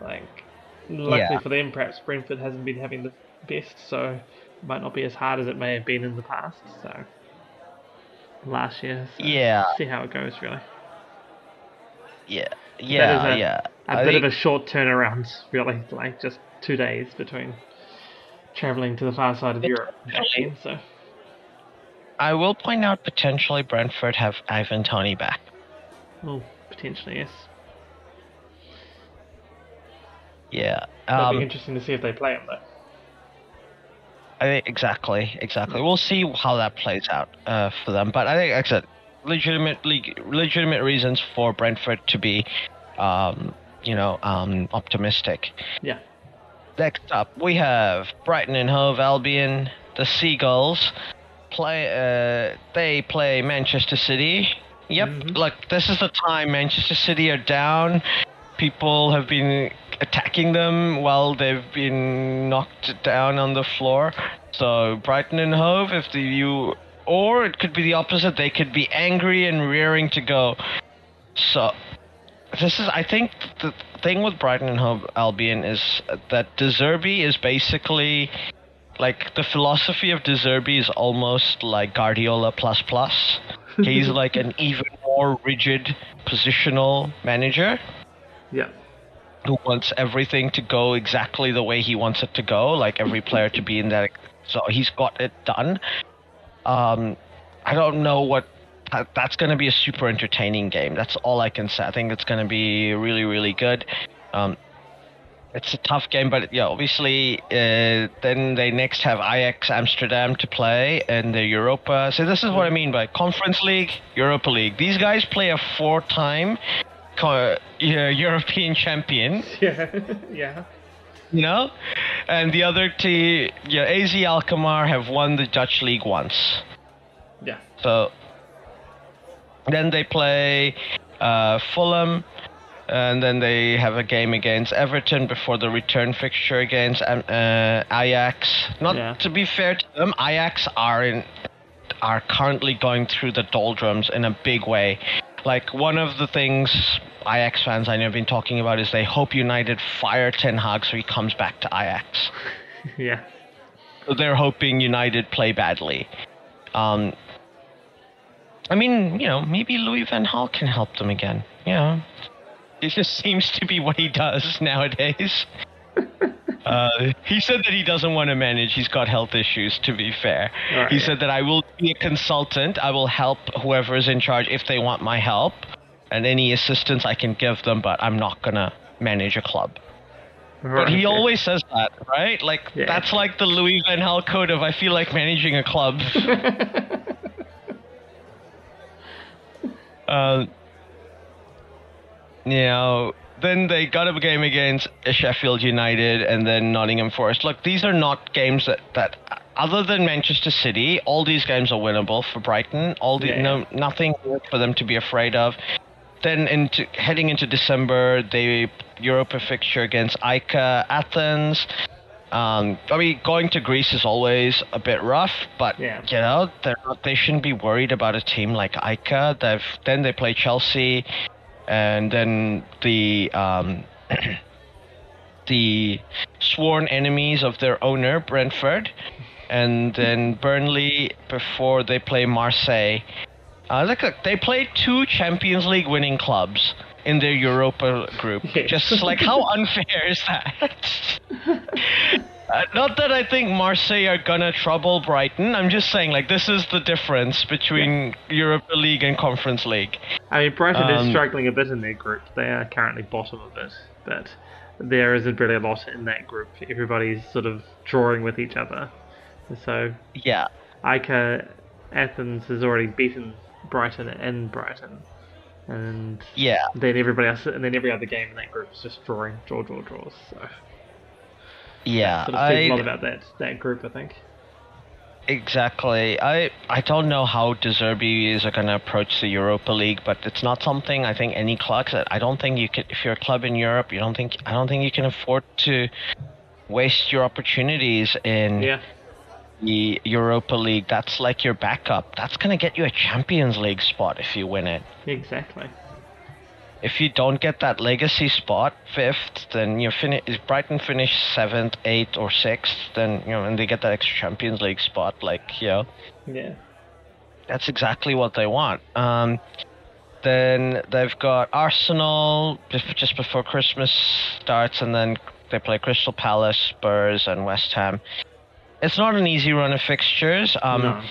Like, luckily Yeah. for them, perhaps Brentford hasn't been having the best, so might not be as hard as it may have been in the past. So, last year. So yeah, See how it goes, really. yeah, yeah, a- yeah. A I bit think- of a short turnaround, really. Like just two days between traveling to the far side of Europe. and so I will point out potentially Brentford have Ivan Toney back. oh, potentially yes. Yeah. That'll Um, be interesting to see if they play him though. I think exactly, exactly. We'll see how that plays out uh, for them. But I think, like I said, legitimately, legitimate reasons for Brentford to be, um, you know, um, optimistic. Yeah. Next up, we have Brighton and Hove Albion, the Seagulls. Play. Uh, they play Manchester City. Yep. Mhm. Look, this is the time Manchester City are down. People have been attacking them while they've been knocked down on the floor. So Brighton and Hove, if the you, or it could be the opposite. They could be angry and rearing to go. So this is I think the thing with Brighton and Hove Albion is that De Zerbi is basically like the philosophy of De Zerbi is almost like Guardiola plus plus. He's like an even more rigid positional manager Yeah. who wants everything to go exactly the way he wants it to go, like every player to be in that. So he's got it done. Um, I don't know what. That's going to be a super entertaining game. That's all I can say. I think it's going to be really, really good. Um, it's a tough game, but yeah, obviously, uh, then they next have Ajax Amsterdam to play in the Europa. So this is what I mean by Conference League, Europa League. These guys play a four-time co- European champion, Yeah. yeah. you know, and the other team, yeah, AZ Alkmaar have won the Dutch league once. Yeah. So then they play uh, Fulham, and then they have a game against Everton before the return fixture against um, uh, Ajax. Not Yeah. to be fair to them, Ajax are in are currently going through the doldrums in a big way. Like one of the things Ajax fans I know have been talking about is they hope United fire Ten Hag so he comes back to Ajax. yeah. They're hoping United play badly. Um, I mean, you know, maybe Louis Van Gaal can help them again. You know, it just seems to be what he does nowadays. Uh, he said that he doesn't want to manage. He's got health issues, to be fair. Right, he said that I will be a consultant. I will help whoever is in charge if they want my help and any assistance I can give them, but I'm not going to manage a club. Right, But he always says that, right? Like, Yeah. that's like the Louis Van Gaal code of I feel like managing a club. uh, you know, then they got a game against Sheffield United and then Nottingham Forest. Look, these are not games that, that other than Manchester City, all these games are winnable for Brighton. All the Yeah. no nothing for them to be afraid of. Then into heading into December, they Europa fixture against AEK Athens. Um, I mean, going to Greece is always a bit rough, but Yeah. you know they shouldn't be worried about a team like AEK. They've then they play Chelsea, and then the um, the sworn enemies of their owner Brentford, and then Burnley before they play Marseille. Uh, look, look, they played two Champions League winning clubs in their Europa group. Yes. Just like how unfair is that? Uh, not that I think Marseille are gonna trouble Brighton. I'm just saying, like, this is the difference between Europa League and Conference League. I mean, Brighton is Um, struggling a bit in their group. They are currently bottom of it, but there isn't really a lot in that group. Everybody's sort of drawing with each other. So Yeah, AEK Athens has already beaten Brighton and Brighton, and yeah. then everybody else, and then every other game in that group is just drawing, draw, draw, draws. So Yeah, sort of says a lot about that that group, I think. exactly. I I don't know how Zerbi is going to approach the Europa League, but it's not something I think any club. I don't think you can. If you're a club in Europe, you don't think I don't think you can afford to waste your opportunities in Yeah, the Europa League. That's like your backup. That's going to get you a Champions League spot if you win it. exactly. If you don't get that legacy spot, fifth, then you finish. If Brighton finish seventh, eighth, or sixth, then you know, and they get that extra Champions League spot, like you know, Yeah, that's exactly what they want. Um, then they've got Arsenal just before Christmas starts, and then they play Crystal Palace, Spurs, and West Ham. It's not an easy run of fixtures. Um, no.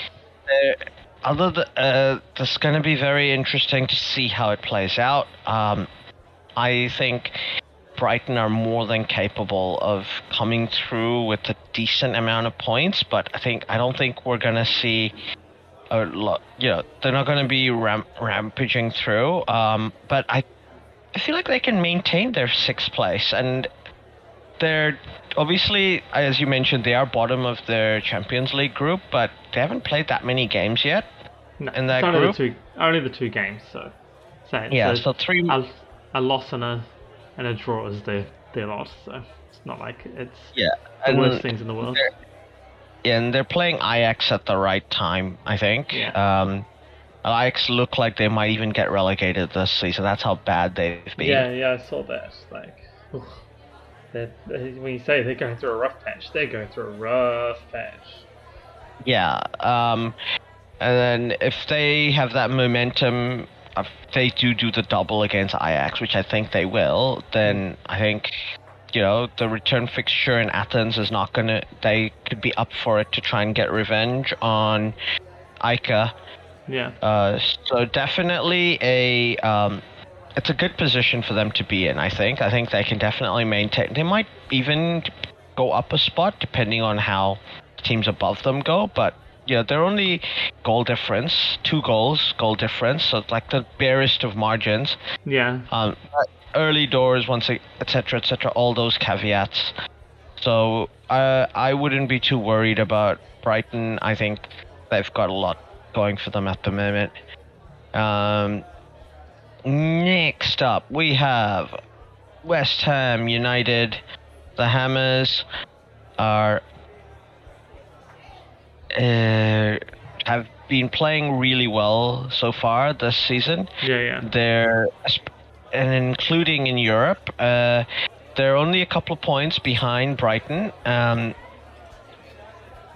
Other th- uh, it's going to be very interesting to see how it plays out. Um, I think Brighton are more than capable of coming through with a decent amount of points, but I think I don't think we're going to see a lot. You know, they're not going to be ram- rampaging through. Um, but I, I feel like they can maintain their sixth place, and they're obviously, as you mentioned, they are bottom of their Champions League group, but they haven't played that many games yet. no. in that only group? the two, only the two games. So, so Yeah, so so three. a, a loss and a and a draw is their their loss. So it's not like it's yeah, the worst things in the world. they're- and they're playing Ajax at the right time, I think. Yeah. Um, Ajax look like they might even get relegated this season. That's how bad they've been. Yeah, yeah, I saw that. Like, oof. They're- when you say they're going through a rough patch, they're going through a rough patch. Yeah. Um, and then if they have that momentum, if they do do the double against Ajax, which I think they will, then I think, you know, the return fixture in Athens is not gonna. They could be up for it to try and get revenge on AEK. Yeah, Uh, so definitely a. Um, it's a good position for them to be in. I think. I think they can definitely maintain. They might even go up a spot depending on how teams above them go. But yeah, they're only goal difference, two goals, goal difference. So like the barest of margins. yeah, Um, early doors, once etc. etc. all those caveats. So uh, I wouldn't be too worried about Brighton. I think they've got a lot going for them at the moment. Um, next up, we have West Ham United. The Hammers are uh, have been playing really well so far this season. Yeah, yeah. They're and including in Europe, uh, they're only a couple of points behind Brighton. Um,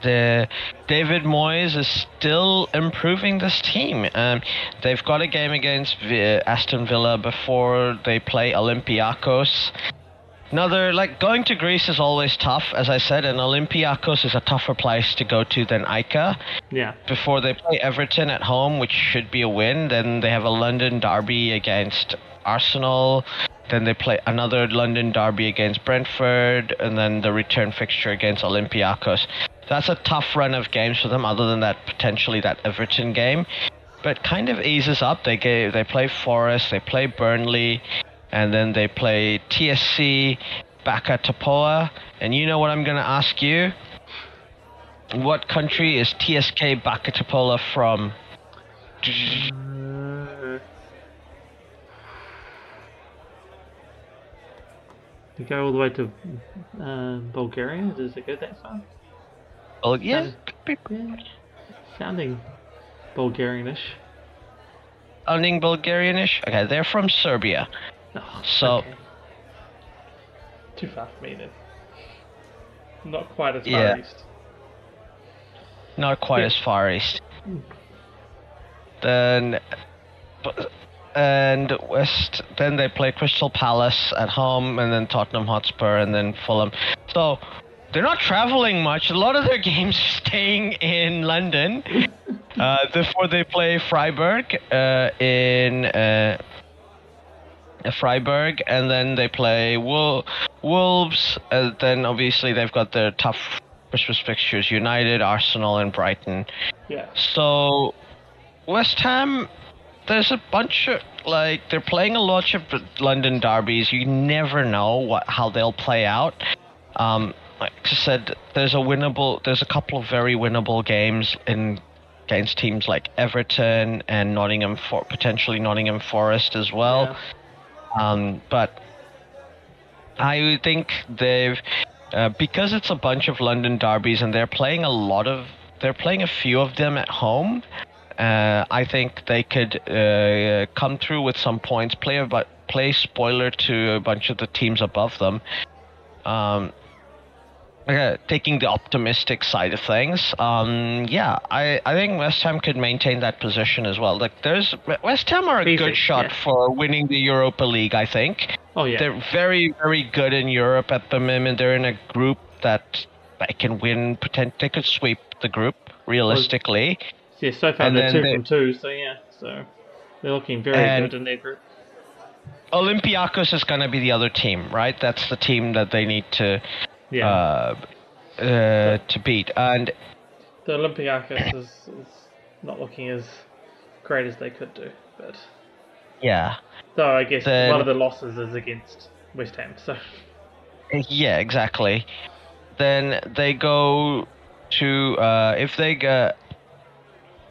the David Moyes is still improving this team. Um, they've got a game against v- Aston Villa before they play Olympiacos. Another like going to Greece is always tough, as I said, and Olympiacos is a tougher place to go to than AEK. Yeah. Before they play Everton at home, which should be a win, then they have a London derby against Arsenal. Then they play another London derby against Brentford, and then the return fixture against Olympiacos. That's a tough run of games for them, other than that potentially that Everton game. But kind of eases up. They get, they play Forest, they play Burnley, and then they play TSC Bačka Topola. And you know what I'm going to ask you? What country is TSK Bačka Topola from? You go all the way to uh, Bulgaria? Does it go that far? Well, yeah. Yeah. Sounding Bulgarianish. Sounding Bulgarianish? Okay, they're from Serbia. Oh, So- okay. Too far for me. Not quite as far Yeah. east. Not quite Yeah. as far east. Hmm. Then, and West. Then they play Crystal Palace at home, and then Tottenham Hotspur, and then Fulham. So they're not traveling much. A lot of their games are staying in London. uh, before they play Freiburg uh, in. Uh, Freiburg, and then they play Wol- Wolves. Uh, then obviously they've got their tough Christmas fixtures: United, Arsenal, and Brighton. Yeah. So West Ham, there's a bunch of like they're playing a lot of London derbies. You never know what how they'll play out. Um, like I said, there's a winnable. There's a couple of very winnable games in against teams like Everton and Nottingham for potentially Nottingham Forest as well. Yeah. Um, but I think they've uh, because it's a bunch of London derbies and they're playing a lot of they're playing a few of them at home. Uh, I think they could uh, come through with some points. Play a play spoiler to a bunch of the teams above them. Um, uh, taking the optimistic side of things, um, yeah, I, I think West Ham could maintain that position as well. Like, there's West Ham are a Easy, good shot yeah. for winning the Europa League. I think Oh yeah. they're very, very good in Europe at the moment. They're in a group that they can win. Potent- they could sweep the group realistically. yeah. So far and they're two they- from two. So yeah. So they're looking very good in their group. Olympiacos is going to be the other team, right? That's the team that they need to Yeah. uh, uh, to beat. And the Olympiacos is, is not looking as great as they could do, but yeah, So I guess Then- lot of the losses is against West Ham. So yeah, exactly. Then they go to uh, if they get.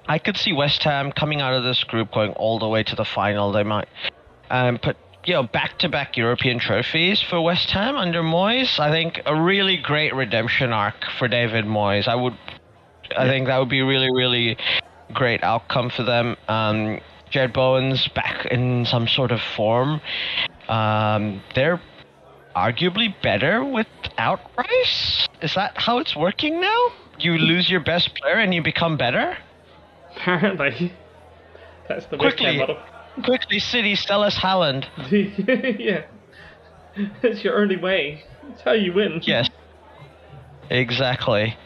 I could see West Ham coming out of this group going all the way to the final. They might um, put you know back-to-back European trophies for West Ham under Moyes. I think a really great redemption arc for David Moyes. I would, I think that would be really really great outcome for them. Um, Jed Bowen's back in some sort of form. Um, they're arguably better without Rice. Is that how it's working now? You lose your best player and you become better. apparently that's the West Ham Quickly. model. Quickly, City, sell us Haaland. yeah, it's your only way. It's how you win. Yes. Exactly.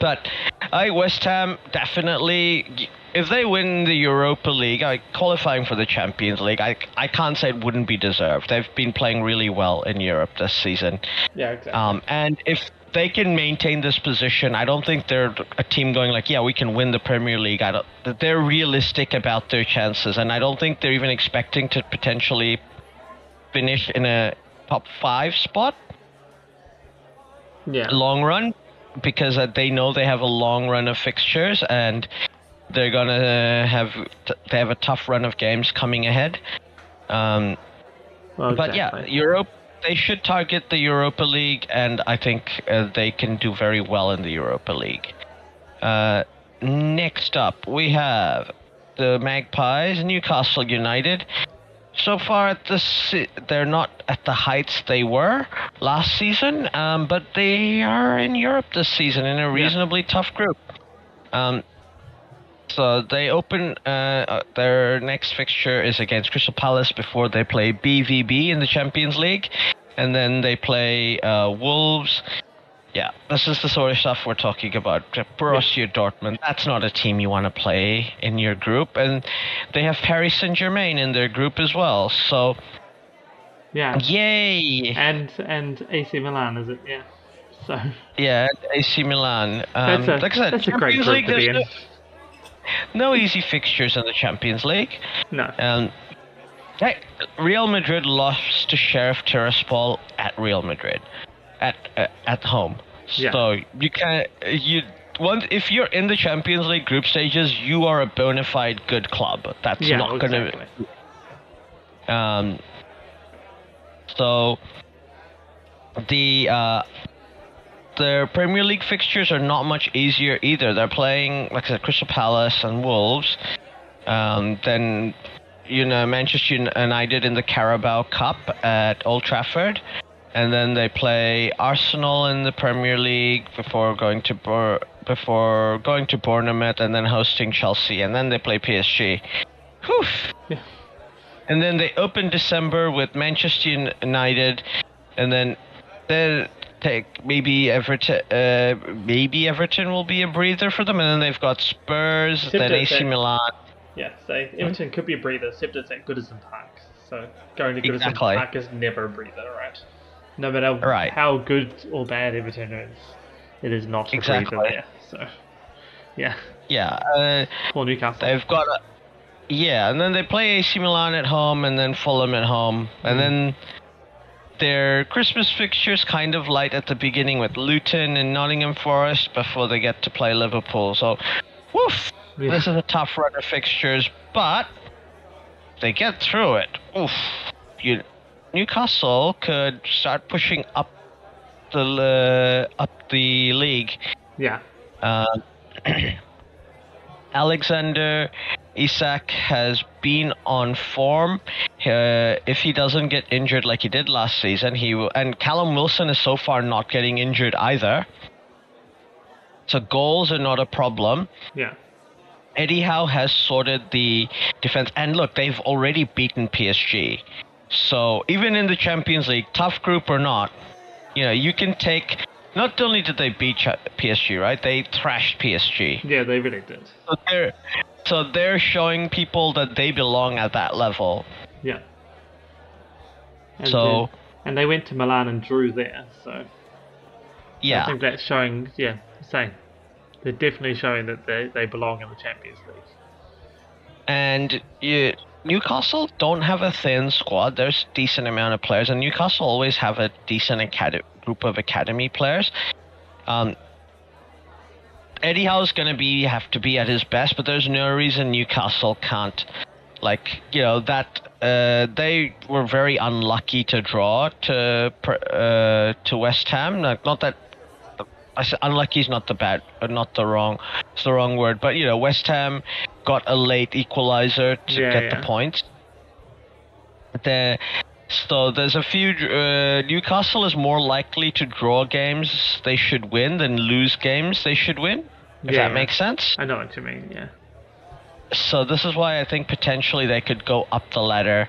But I West Ham definitely if they win the Europa League, I qualifying for the Champions League, I I can't say it wouldn't be deserved. They've been playing really well in Europe this season. Yeah, exactly. Um, and if they can maintain this position, I don't think they're a team going like, yeah, we can win the Premier League. I don't. They're realistic about their chances, and I don't think they're even expecting to potentially finish in a top five spot yeah. long run, because uh, they know they have a long run of fixtures and they're gonna have they have a tough run of games coming ahead. Um, Well, but yeah. Europe. They should target the Europa League, and I think uh, they can do very well in the Europa League. Uh, next up, we have the Magpies, Newcastle United. So far, at this, they're not at the heights they were last season, um, but they are in Europe this season in a reasonably tough group. Um, so they open uh, uh, their next fixture is against Crystal Palace before they play BVB in the Champions League, and then they play uh, Wolves. Yeah, this is the sort of stuff we're talking about. Borussia Dortmund. That's not a team you want to play in your group, and they have Paris Saint Germain in their group as well. So Yeah. yay! And and AC Milan, is it? Yeah. So Yeah, AC Milan. Um, that's a like I said, that's a great Champions group League. to be in. no, no easy fixtures in the Champions League. No. Um, hey, Real Madrid lost to Sheriff Tiraspol at Real Madrid, at uh, at home. Yeah. So you can you once if you're in the Champions League group stages, you are a bona fide good club. That's Yeah, not going to. Um. So the uh, their Premier League fixtures are not much easier either. They're playing like I said, Crystal Palace and Wolves. Um, then you know Manchester United in the Carabao Cup at Old Trafford, and then they play Arsenal in the Premier League before going to Bor- before going to Bournemouth and then hosting Chelsea, and then they play PSG. Whew. Yeah. And then they open December with Manchester United, and then then take maybe Everton. Uh, maybe Everton will be a breather for them, and then they've got Spurs, Except then AC they- Milan. Yeah, so Everton could be a breather, except it's at Goodison Park. So going to Goodison Exactly. Park is never a breather, right? No matter Right. how good or bad Everton is, it is not a Exactly. breather there. So, yeah, Yeah, uh, for Newcastle. they've got. A, yeah, and then they play AC Milan at home, and then Fulham at home, and Mhm. then their Christmas fixtures kind of light at the beginning with Luton and Nottingham Forest before they get to play Liverpool. So, woof. Yeah. This is a tough run of fixtures, but they get through it. Oof. You, Newcastle could start pushing up the uh, up the league. Yeah, Uh, Alexander Isak has been on form. Uh, if he doesn't get injured like he did last season, he will, and Callum Wilson is so far not getting injured either. So goals are not a problem. yeah, Eddie Howe has sorted the defense, and look, they've already beaten PSG. So even in the Champions League, tough group or not, you know, you can take. Not only did they beat PSG, right? They thrashed PSG. yeah, they really did. So they're, so they're showing people that they belong at that level. Yeah. And So- then- and they went to Milan and drew there, so Yeah. I think that's showing. Yeah, same. They're definitely showing that they, they belong in the Champions League. and you, Newcastle don't have a thin squad. There's decent amount of players, and Newcastle always have a decent acad- group of academy players. Um, Eddie Howe's going to be have to be at his best, but there's no reason Newcastle can't. Like you know that uh, they were very unlucky to draw to uh, to West Ham. Like, not that I said unlucky is not the bad, uh, not the wrong, it's the wrong word. But you know, West Ham got a late equalizer to Yeah, get yeah. the points. The so there's a few. Uh, Newcastle is more likely to draw games they should win than lose games they should win. If Yeah, that yeah. makes sense. I know what you mean. Yeah. So this is why I think potentially they could go up the ladder.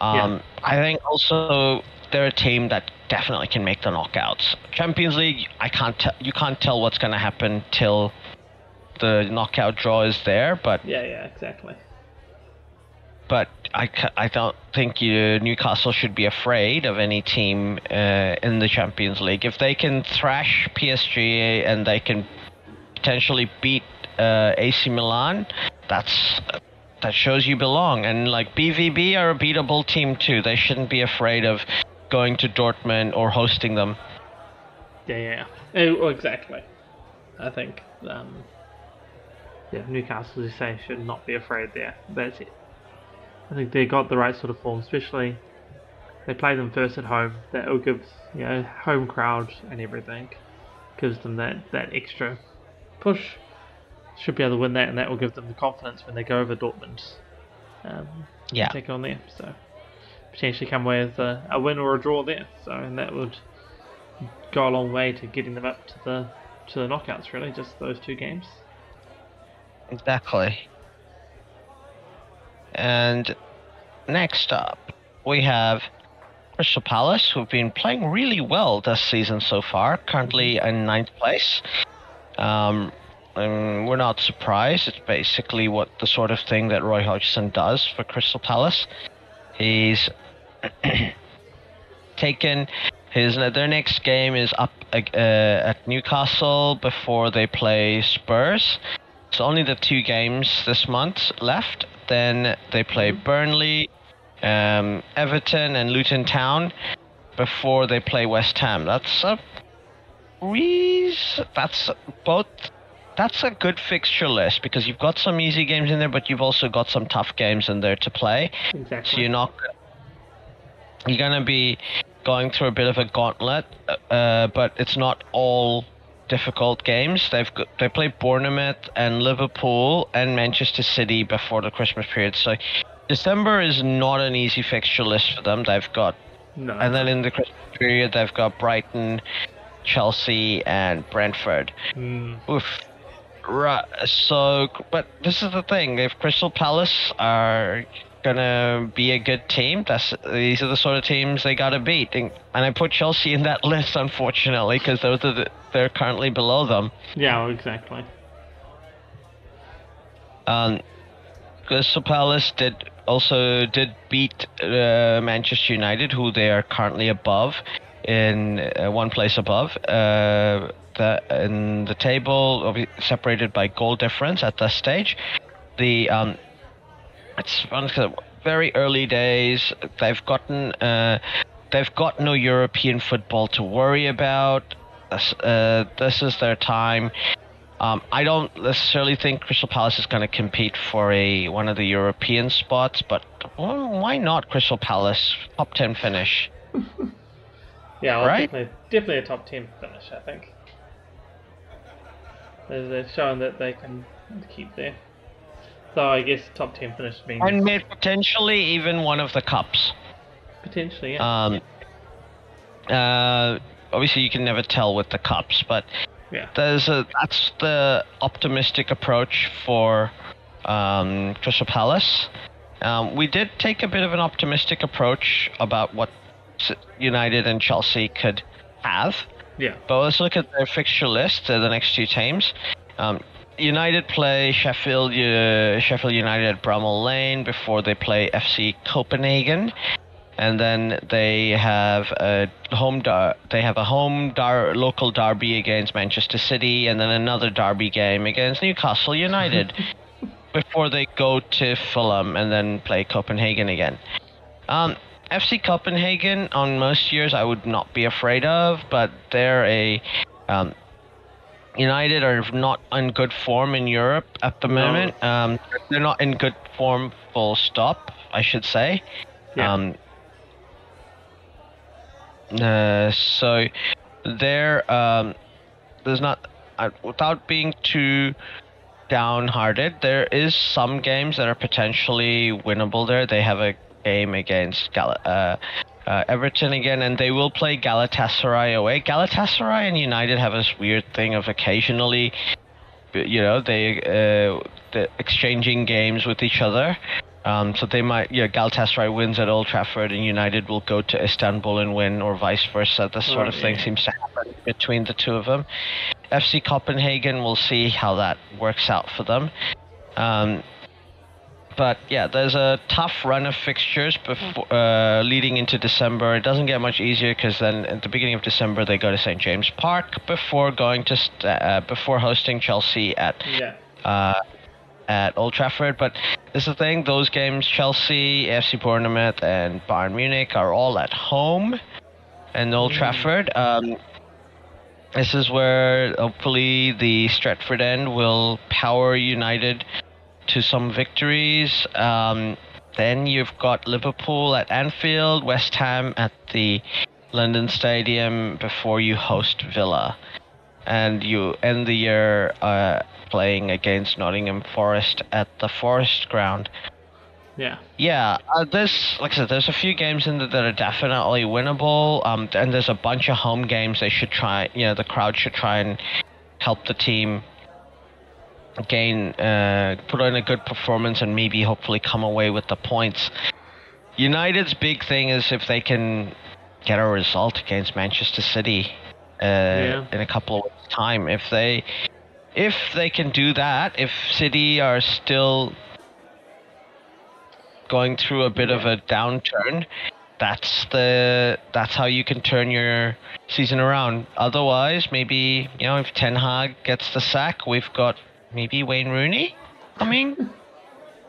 Um, I think also they're a team that definitely can make the knockouts. Champions League, I can't tell. You can't tell what's going to happen till the knockout draw is there. But Yeah, yeah, exactly. but I, I don't think you, Newcastle should be afraid of any team uh, in the Champions League. If they can thrash PSG and they can potentially beat uh, AC Milan, that's that shows you belong. And like BVB are a beatable team too. They shouldn't be afraid of going to Dortmund or hosting them. Yeah, yeah. Eh, exactly. I think, um, yeah, Newcastle, as you say, should not be afraid there. That's it. I think they got the right sort of form, especially they play them first at home. That will give you know home crowd and everything gives them that that extra push. should be able to win that, and that will give them the confidence when they go over Dortmund. Um, Yeah. take on there. So potentially come away with a, a win or a draw there. So and that would go a long way to getting them up to the to the knockouts. Really, just those two games. Exactly. And next up, we have Crystal Palace, who've been playing really well this season so far, currently in ninth place. Um, and we're not surprised. It's basically what the sort of thing that Roy Hodgson does for Crystal Palace. He's taken his their next game is up uh, at Newcastle before they play Spurs. It's only the two games this month left. Then they play Burnley, um, Everton, and Luton Town before they play West Ham. That's a That's both. That's a good fixture list because you've got some easy games in there, but you've also got some tough games in there to play. Exactly. So you're not. You're gonna be going through a bit of a gauntlet, uh, but it's not all difficult games. They've got, they play Bournemouth and Liverpool and Manchester City before the Christmas period. So December is not an easy fixture list for them. They've got no. and then in the Christmas period they've got Brighton, Chelsea, and Brentford. Mm, Oof. Right. So, but this is the thing: if Crystal Palace are gonna be a good team, that's these are the sort of teams they gotta beat. And, and I put Chelsea in that list, unfortunately, because those are the, they're currently below them. yeah, exactly. Um, Crystal Palace did also did beat uh, Manchester United, who they are currently above in uh, one place above. Uh, the, in the table, separated by goal difference at this stage. The um, it's fun 'cause very early days. They've gotten uh, they've got no European football to worry about. This- Uh, this is their time. Um, I don't necessarily think Crystal Palace is going to compete for a one of the European spots, but well, why not Crystal Palace top ten finish? Yeah, well, Right? definitely, definitely a top ten finish. I think. They're showing that they can keep there. Though I guess top ten finish means And potentially even one of the cups. potentially, yeah. Um, uh, obviously, you can never tell with the cups, but yeah. there's a that's the optimistic approach for um, Crystal Palace. Um, we did take a bit of an optimistic approach about what United and Chelsea could have. Yeah. But let's look at their fixture list. Uh, the next two teams. Um, United play Sheffield uh, Sheffield United at Bramall Lane before they play FC Copenhagen, and then they have a home dar- they have a home dar- local derby against Manchester City, and then another derby game against Newcastle United before they go to Fulham and then play Copenhagen again. Um, FC Copenhagen on most years I would not be afraid of, but they're a um, United are not in good form in Europe at the No. moment. Um, they're not in good form, full stop, I should say. Yeah. Um, uh, so there, um, there's not uh, without being too downhearted. There is some games that are potentially winnable. There, they have a game against Gal- uh, uh, Everton again, and they will play Galatasaray away. Galatasaray and United have this weird thing of occasionally, you know, they uh, exchanging games with each other. Um, so they might, yeah, Galatasaray wins at Old Trafford and United will go to Istanbul and win, or vice versa. This sort of Right, thing seems to happen between the two of them. FC Copenhagen, we'll see how that works out for them. Um, but yeah, there's a tough run of fixtures before uh, leading into December. It doesn't get much easier because then at the beginning of December they go to St James Park before going to st- uh, before hosting Chelsea at yeah. uh, at Old Trafford. But this is the thing: those games, Chelsea, FC Bournemouth, and Bayern Munich, are all at home and Old Trafford. Um, this is where hopefully the Stretford end will power United to some victories. Um, then you've got Liverpool at Anfield, West Ham at the London Stadium before you host Villa. and you end the year uh, playing against Nottingham Forest at the Forest Ground. Yeah. Yeah, uh, there's like I said, there's a few games in there that are definitely winnable. Um, and there's a bunch of home games they should try. You know, the crowd should try and help the team gain, uh, put on a good performance, and maybe hopefully come away with the points. United's big thing is if they can get a result against Manchester City uh, Yeah. in a couple of weeks' time. If they if they can do that, if City are still going through a bit of a downturn, that's the that's how you can turn your season around. Otherwise, maybe you know if Ten Hag gets the sack, we've got maybe Wayne Rooney.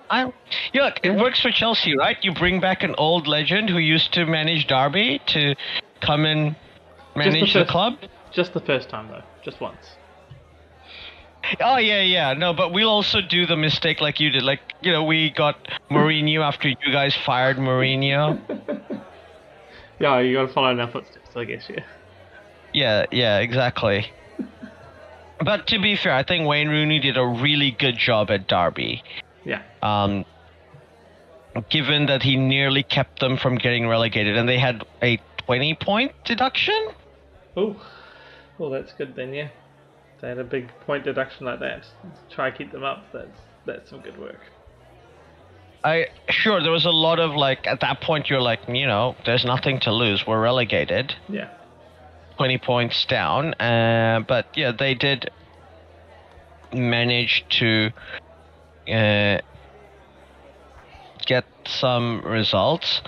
I yeah, look, it works for Chelsea, right? You bring back an old legend who used to manage Derby to come and manage the first- club. Just the first time though, just once. Oh yeah, yeah. No, but we'll also do the mistake like you did. Like you know, we got Mourinho after you guys fired Mourinho. Yeah, you gotta follow in our footsteps, I guess. Yeah. Yeah, yeah, exactly. But to be fair, I think Wayne Rooney did a really good job at Derby. Yeah. Um, given that he nearly kept them from getting relegated, and they had a 20 point deduction. Oh, well, that's good then. Yeah. They had a big point deduction like that. Try to keep them up. That's that's some good work. I sure there was a lot of like at that point you're like you know there's nothing to lose we're relegated Yeah. 20 points down. Uh, but yeah, they did manage to uh, get some results.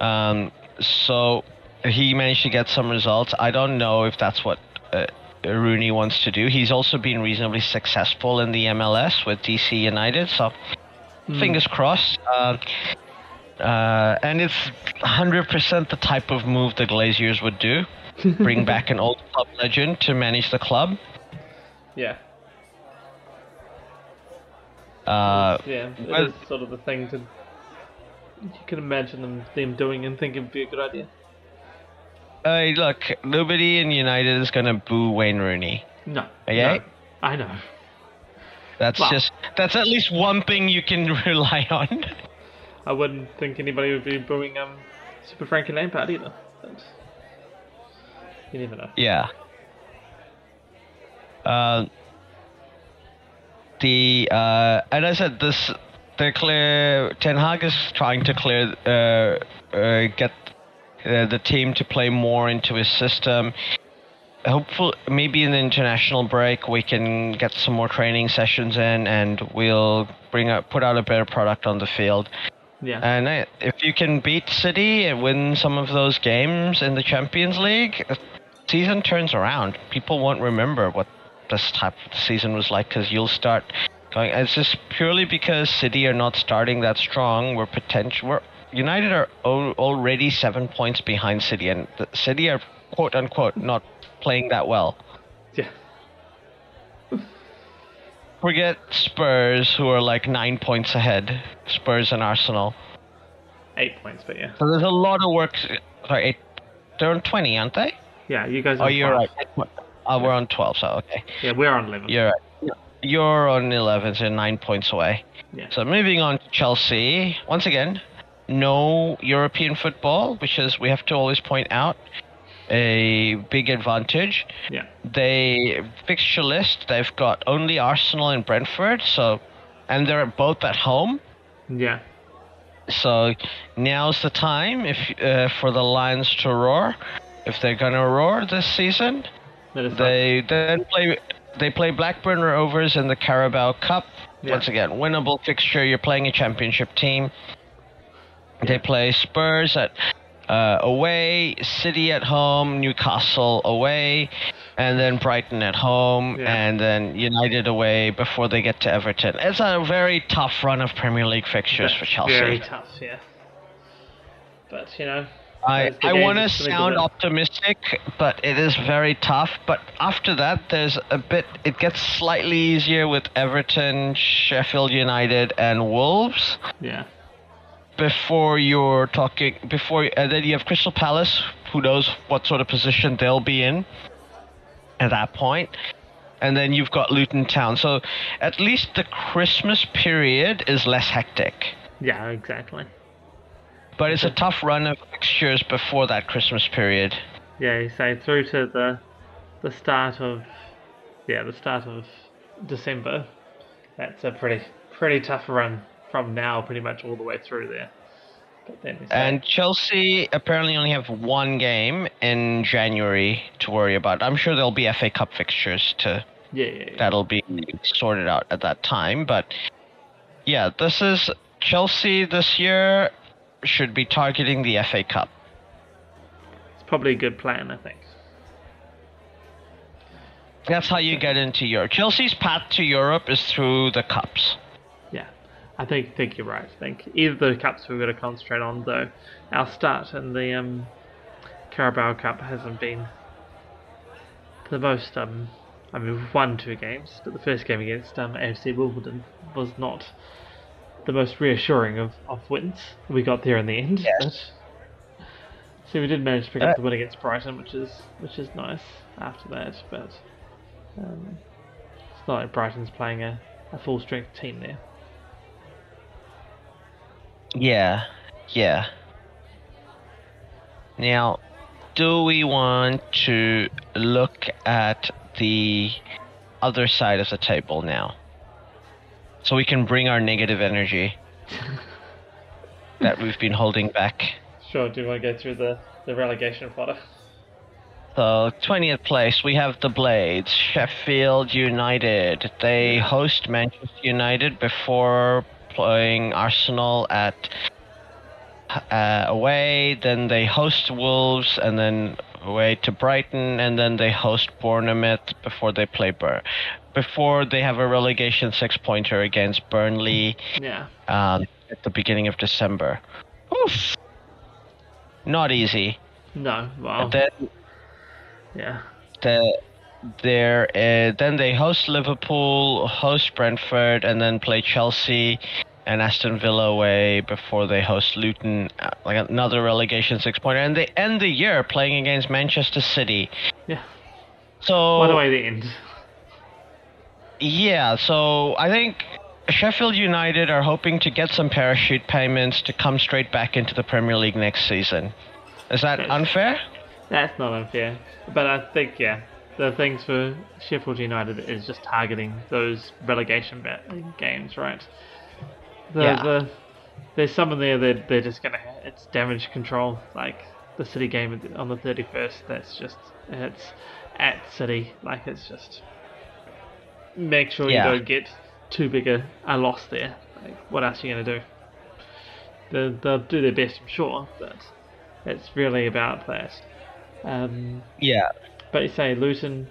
Um, so he managed to get some results. I don't know if that's what uh, Rooney wants to do. He's also been reasonably successful in the MLS with DC United. So fingers crossed. Uh, uh, and it's 100% the type of move the Glazers would do. Bring back an old club legend to manage the club. Yeah. Uh, yeah. It well- is sort of the thing to. You can imagine them them doing and thinking would be a good idea. uh, look, nobody in United is going to boo Wayne Rooney. No. Okay. no, I know. That's Well- just that's at least one thing you can rely on. I wouldn't think anybody would be booing um Super Frankie Lampard either. But you never know. Yeah. Uh, the uh, and I said this. They're clear. Ten Hag is trying to clear, uh, uh, get uh, the team to play more into his system. Hopefully, maybe in the international break we can get some more training sessions in, and we'll bring up, put out a better product on the field. Yeah. And I, if you can beat City and win some of those games in the Champions League, the season turns around. People won't remember what this type of season was like because you'll start going. It's just purely because City are not starting that strong. We're potential. We're United are al- already seven points behind City, and City are quote unquote not playing that well. yeah. Forget Spurs, who are like nine points ahead. Spurs and Arsenal. Eight points, but yeah. So there's a lot of work. Sorry, eight, they're on 20, aren't they? Yeah, you guys. Are oh, you're right. Oh, we're on 12, so okay. Yeah, we're on eleven. You're right. You're on 11, so nine points away. Yeah. So moving on to Chelsea. Once again, no European football, which is, we have to always point out, a big advantage. Yeah. They fixture list, they've got only Arsenal and Brentford, so, and they're both at home. Yeah. So now's the time if uh, for the Lions to roar. If they're gonna roar this season, they then play. They play Blackburn Rovers in the Carabao Cup. Yeah. Once again, winnable fixture. You're playing a championship team. They play Spurs at uh, away, City at home, Newcastle away, and then Brighton at home, Yeah. and then United away before they get to Everton. It's a very tough run of Premier League fixtures for Chelsea. Very tough, yeah. But you know, I, I want to sound optimistic, but it is very tough. But after that, there's a bit. It gets slightly easier with Everton, Sheffield United, and Wolves. yeah, Before you're talking, before and then you have Crystal Palace. Who knows what sort of position they'll be in at that point? and then you've got Luton Town. So at least the Christmas period is less hectic. Yeah, exactly. But it's a tough run of fixtures before that Christmas period. Yeah, you say through to the the start of yeah the start of December. That's a pretty pretty tough run from now, pretty much all the way through there. But then you say- And Chelsea apparently only have one game in January to worry about. I'm sure there'll be FA Cup fixtures to yeah, yeah, yeah. that'll be sorted out at that time. But yeah, this is Chelsea this year should be targeting the FA Cup. it's probably a good plan, I think. That's how you get into Europe. Chelsea's path to Europe is through the cups. I think think you're right. I think either the cups we're going to concentrate on, though. Our start in the um, Carabao Cup hasn't been the most. Um, I mean, we've won two games, but the first game against um, AFC Wimbledon was not the most reassuring of, of wins. We got there in the end. Yes. But, so we did manage to pick up Uh, the win against Brighton, which is which is nice after that. But um, it's not like Brighton's playing a, a full strength team there. Yeah, yeah. Now, do we want to look at the other side of the table now? So we can bring our negative energy that we've been holding back. Sure, do you want to go through the, the relegation fodder? So, 20th place, we have the Blades, Sheffield United. They host Manchester United before playing Arsenal at uh, away. Then they host Wolves, and then away to Brighton, and then they host Bournemouth before they play Bur. Before they have a relegation six-pointer against Burnley Yeah. um, at the beginning of December. Oof. Not easy. No, And then yeah. the there uh, then they host Liverpool, host Brentford, and then play Chelsea and Aston Villa away before they host Luton, uh, like another relegation six pointer, and they end the year playing against Manchester City. Yeah. So By the way to end. yeah, so I think Sheffield United are hoping to get some parachute payments to come straight back into the Premier League next season. Is that unfair? That's not unfair. But I think, yeah, the things for Sheffield United is just targeting those relegation games, right? The, Yeah. the, there's some in there that they're just gonna. It's damage control, like the City game on the 31st. That's just it's at City, like it's just make sure Yeah. you don't get too big a, a loss there. Like, what else are you gonna do? They'll, they'll do their best, I'm sure, but it's really about that. Um, Yeah. but you say Luton,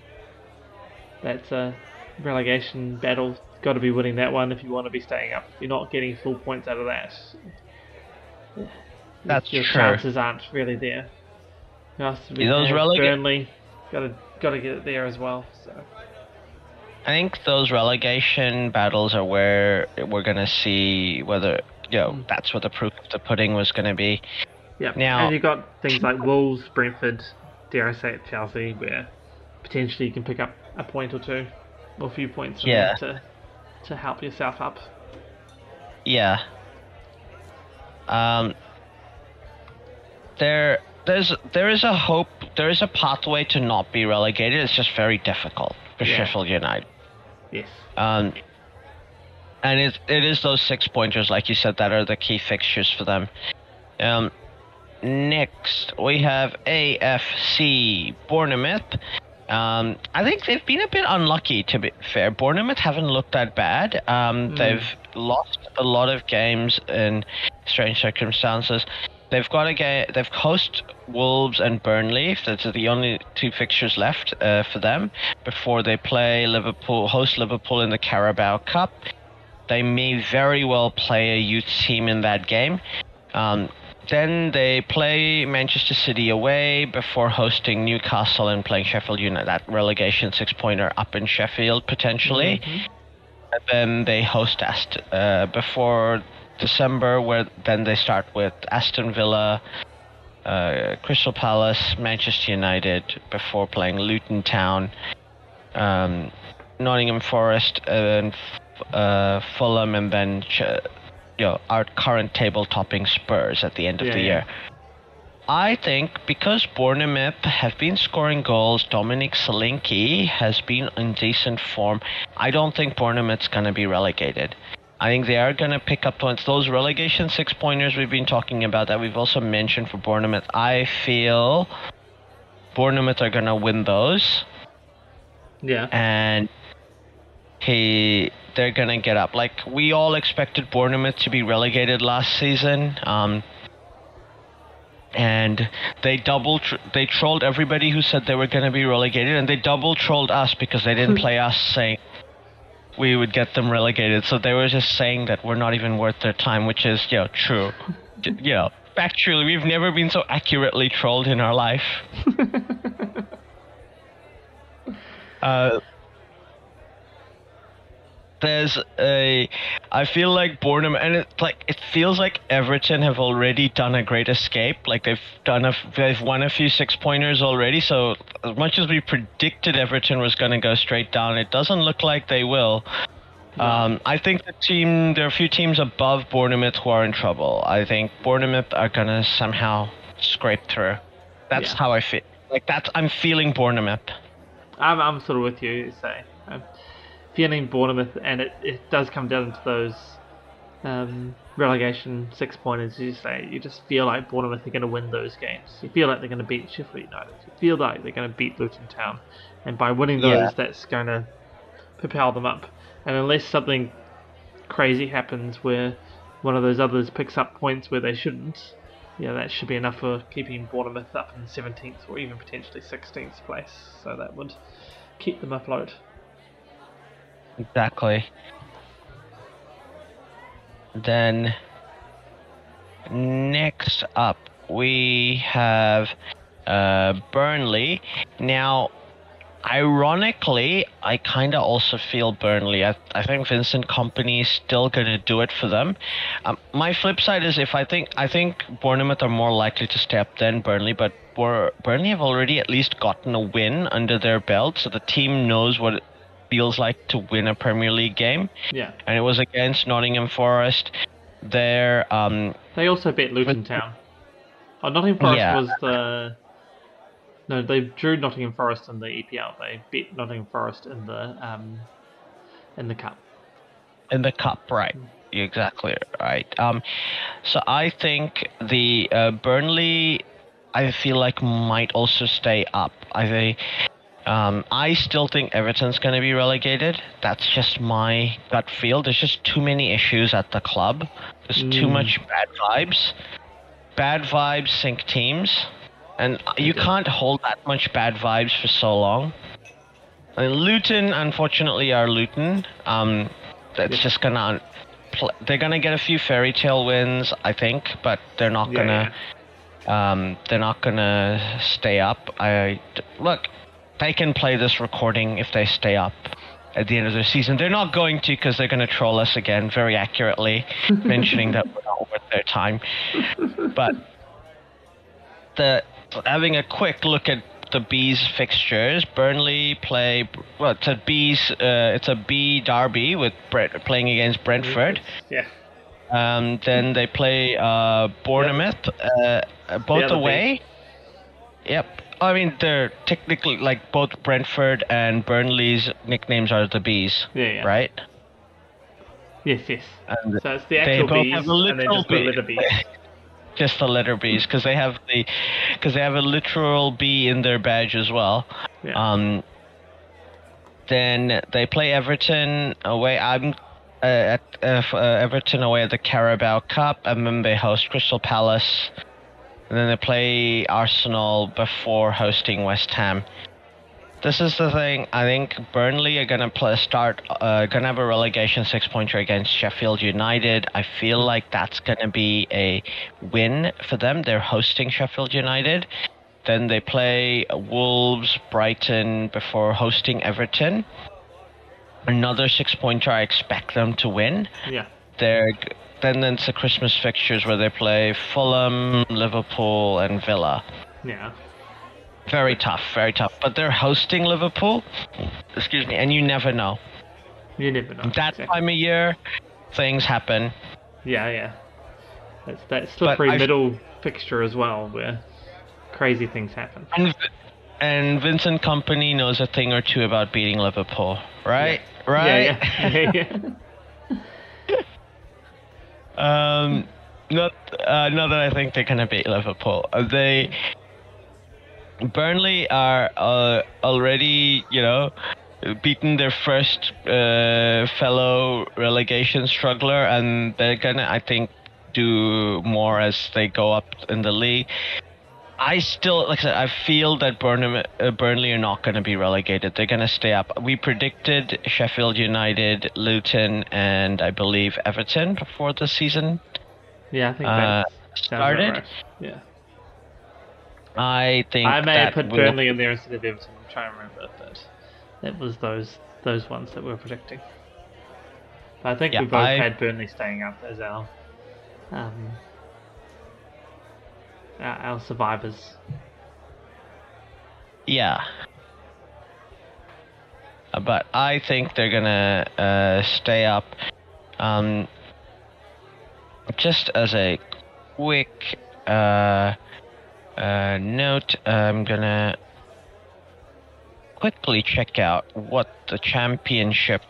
that's a relegation battle. Got to be winning that one if you want to be staying up. You're not getting full points out of that, That's your true. chances aren't really there. You have to be those relega- Burnley, got to got to get it there as well. So I think those relegation battles are where we're gonna see whether you know Mm. that's what the proof of the pudding was gonna be. yeah, Now- and you've got things like Wolves, Brentford, dare I say it, Chelsea, where potentially you can pick up a point or two, or a few points Yeah. to to help yourself up. Yeah. Um. There, there's there is a hope. There is a pathway to not be relegated. It's just very difficult for Yeah. Sheffield United. Yes. Um. And it it is those six pointers, like you said, that are the key fixtures for them. Um. Next, we have AFC Bournemouth. Um, I think they've been a bit unlucky, to be fair. Bournemouth haven't looked that bad. Um, Mm. They've lost a lot of games in strange circumstances. They've got a game. They've host Wolves and Burnley. That's the only two fixtures left uh, for them before they play Liverpool, host Liverpool in the Carabao Cup. They may very well play a youth team in that game. Um, then they play Manchester City away before hosting Newcastle and playing Sheffield United. That relegation six pointer up in Sheffield potentially. Mhm. And then they host Ast uh, before December, where then they start with Aston Villa, uh, Crystal Palace, Manchester United before playing Luton Town. Um, Nottingham Forest and uh, Fulham, and then you know our current table topping Spurs at the end of Yeah, the yeah. year. I think because Bournemouth have been scoring goals, Dominic Solanke has been in decent form. I don't think Bournemouth's gonna be relegated. I think they are gonna pick up points. Those relegation six pointers we've been talking about that we've also mentioned for Bournemouth. I feel Bournemouth are gonna win those Yeah. and he they're gonna get up. Like we all expected Bournemouth to be relegated last season, um, and they double tr- they trolled everybody who said they were gonna be relegated, and they double trolled us because they didn't play us, saying we would get them relegated. So they were just saying that we're not even worth their time, which is you know true. You know, factually, we've never been so accurately trolled in our life. Uh, there's a I feel like Bournemouth and it's like it feels like Everton have already done a great escape. Like they've done a they've won a few six pointers already so as much as we predicted Everton was going to go straight down it doesn't look like they will. Um, I think the team there are a few teams above Bournemouth who are in trouble. I think Bournemouth are going to somehow scrape through. That's Yeah. how I feel. Like that's I'm feeling Bournemouth. I'm, I'm sort of with you, say. Feeling Bournemouth, and it, it does come down to those um, relegation six pointers, you say. You just feel like Bournemouth are going to win those games. You feel like they're going to beat Sheffield United. You feel like they're going to beat Luton Town. And by winning those, Yeah. that's going to propel them up. And unless something crazy happens where one of those others picks up points where they shouldn't, yeah, that should be enough for keeping Bournemouth up in 17th or even potentially 16th place. So that would keep them afloat. Exactly. Then next up we have uh, Burnley. Now, ironically, I kind of also feel Burnley. I, I think Vincent Kompany is still going to do it for them. Um, my flip side is if I think I think Bournemouth are more likely to step than Burnley, but Bur- Burnley have already at least gotten a win under their belt, so the team knows what feels like to win a Premier League game, Yeah. and it was against Nottingham Forest. There. um, They also beat Luton Town. Oh, Nottingham Forest Yeah. was the. No, they drew Nottingham Forest in the EPL. They beat Nottingham Forest in the um, in the cup. in the cup, right? You're exactly right. Um, so I think the uh, Burnley, I feel like might also stay up. I think. Um, I still think Everton's going to be relegated. That's just my gut feel. There's just too many issues at the club. There's too Mm. much bad vibes. Bad vibes sink teams, and you can't hold that much bad vibes for so long. Mean, Luton, unfortunately, are Luton. Um, that's Yeah. just gonna. They're gonna get a few fairy tale wins, I think, but they're not Yeah, gonna. Um, they're not gonna stay up. I look. They can play this recording if they stay up at the end of the season. They're not going to because they're gonna troll us again, very accurately, mentioning that we're not worth their time. But the having a quick look at the bees fixtures, Burnley play well. It's a bees. Uh, it's a B derby with Brent, playing against Brentford. Yeah. Um, then they play uh, Bournemouth, uh, uh, both other away. Yep. I mean, they're technically like both Brentford and Burnley's nicknames are the bees, Yeah, yeah. right? Yes, yes. And So it's the actual bees have a and then just the bee. letter bees. just the letter B's because they have the because they have a literal B in their badge as well. Yeah. Um, then they play Everton away. I'm uh, at uh, uh, Everton away at the Carabao Cup, and then they host Crystal Palace. And then they play Arsenal before hosting West Ham. This is the thing. I think Burnley are gonna play, start. Uh, gonna have a relegation six pointer against Sheffield United. I feel like that's gonna be a win for them. They're hosting Sheffield United. Then they play Wolves, Brighton before hosting Everton. Another six pointer. I expect them to win. yeah. They're then it's the Christmas fixtures where they play Fulham, Liverpool, and Villa. Yeah. Very tough, very tough. But they're hosting Liverpool. Excuse me, and you never know. You never know. That exactly. time of year, things happen. Yeah, yeah. It's that slippery middle fixture as well, where crazy things happen. And and Vincent Kompany knows a thing or two about beating Liverpool, right? Right. Yeah, yeah, yeah. yeah. Um, not uh, not that I think they're gonna beat Liverpool. Uh, they Burnley are uh, already, you know, beaten their first uh, fellow relegation struggler, and they're gonna, I think, do more as they go up in the league. I still, like I said, I feel that Burnham, uh, Burnley are not going to be relegated. They're going to stay up. We predicted Sheffield United, Luton, and I believe Everton before the season Yeah, I think uh, that started. right. Yeah. I think I may have put Burnley in there instead of Everton. I'm trying to remember, but it was those those ones that we were predicting. But I think Yeah, we both I- had Burnley staying up as our um, our, our survivors. Yeah. Uh, But I think they're gonna uh, stay up. Um, just as a quick uh, uh, note, I'm gonna quickly check out what the championship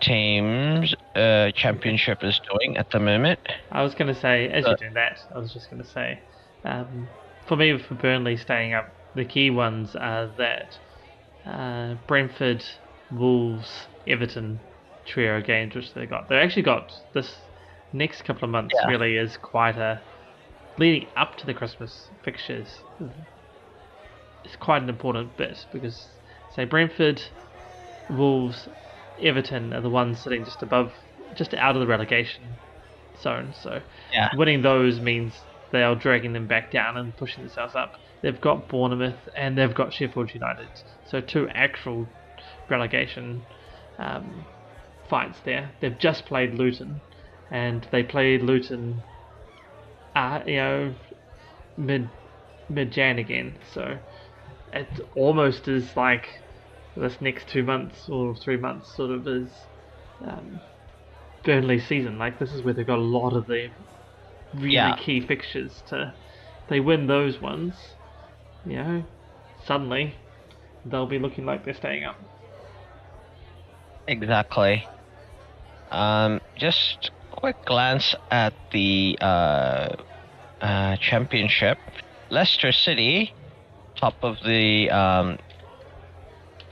teams uh, championship is doing at the moment. I was to say, as Uh, you're doing that, I was just to say, um, for me, for Burnley staying up, the key ones are that uh, Brentford, Wolves, Everton trio games which they got. They actually got this next couple of months Yeah. really is quite a leading up to the Christmas fixtures. It's quite an important bit because say Brentford, Wolves, Everton are the ones sitting just above, just out of the relegation zone. So Yeah. winning those means they are dragging them back down and pushing themselves up. They've got Bournemouth and they've got Sheffield United, so two actual relegation um, fights there. They've just played Luton, and they played Luton, uh, you know, mid mid Jan again. So it almost is like this next two months or three months sort of is um, Burnley season. Like this is where they've got a lot of the really Yeah. key fixtures to. They win those ones, you know, suddenly they'll be looking like they're staying up. Exactly. Um, just quick glance at the uh, uh, championship. Leicester City, top of the um,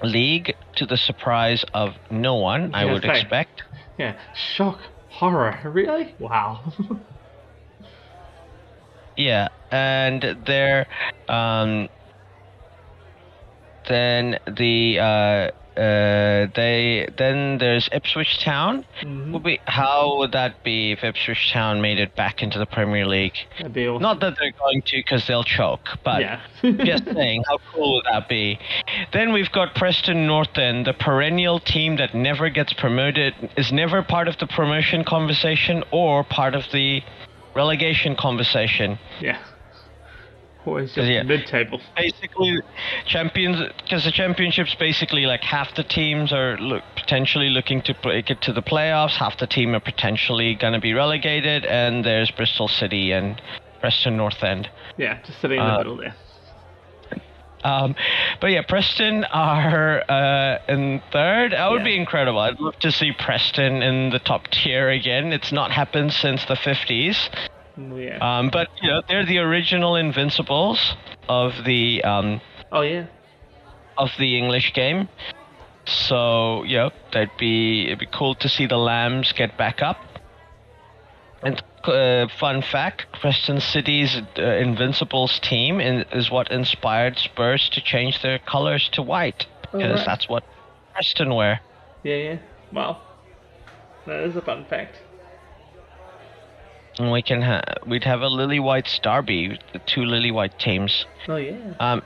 league, to the surprise of no one, I would expect. Yeah, shock, horror, really? Wow. Yeah, and there, um, then the uh, uh, they then there's Ipswich Town. Mhm. Would be how would that be if Ipswich Town made it back into the Premier League? Awesome. Not that they're going to, because they'll choke. But yeah. just saying, how cool would that be? Then we've got Preston North End, the perennial team that never gets promoted, is never part of the promotion conversation or part of the relegation conversation. yeah. Always just Yeah. mid-table. Basically, champions, because the championship's basically like half the teams are look, potentially looking to break it to the playoffs, half the team are potentially going to be relegated, and there's Bristol City and Preston North End. Yeah, just sitting in the Uh, middle there. Um, but yeah, Preston are uh, in third. That would Yeah. be incredible. I'd love to see Preston in the top tier again. It's not happened since the 50s. Mm, Yeah. Um, but you know, they're the original Invincibles of the um, oh yeah. of the English game. So yeah, that'd be it'd be cool to see the Lambs get back up. And uh, fun fact: Preston City's uh, Invincibles team in, is what inspired Spurs to change their colors to white because right. that's what Preston wear. Yeah, yeah. Wow. That is a fun fact. And we can ha- we'd have a Lily White Derby, the two Lily White teams. Oh yeah. Um,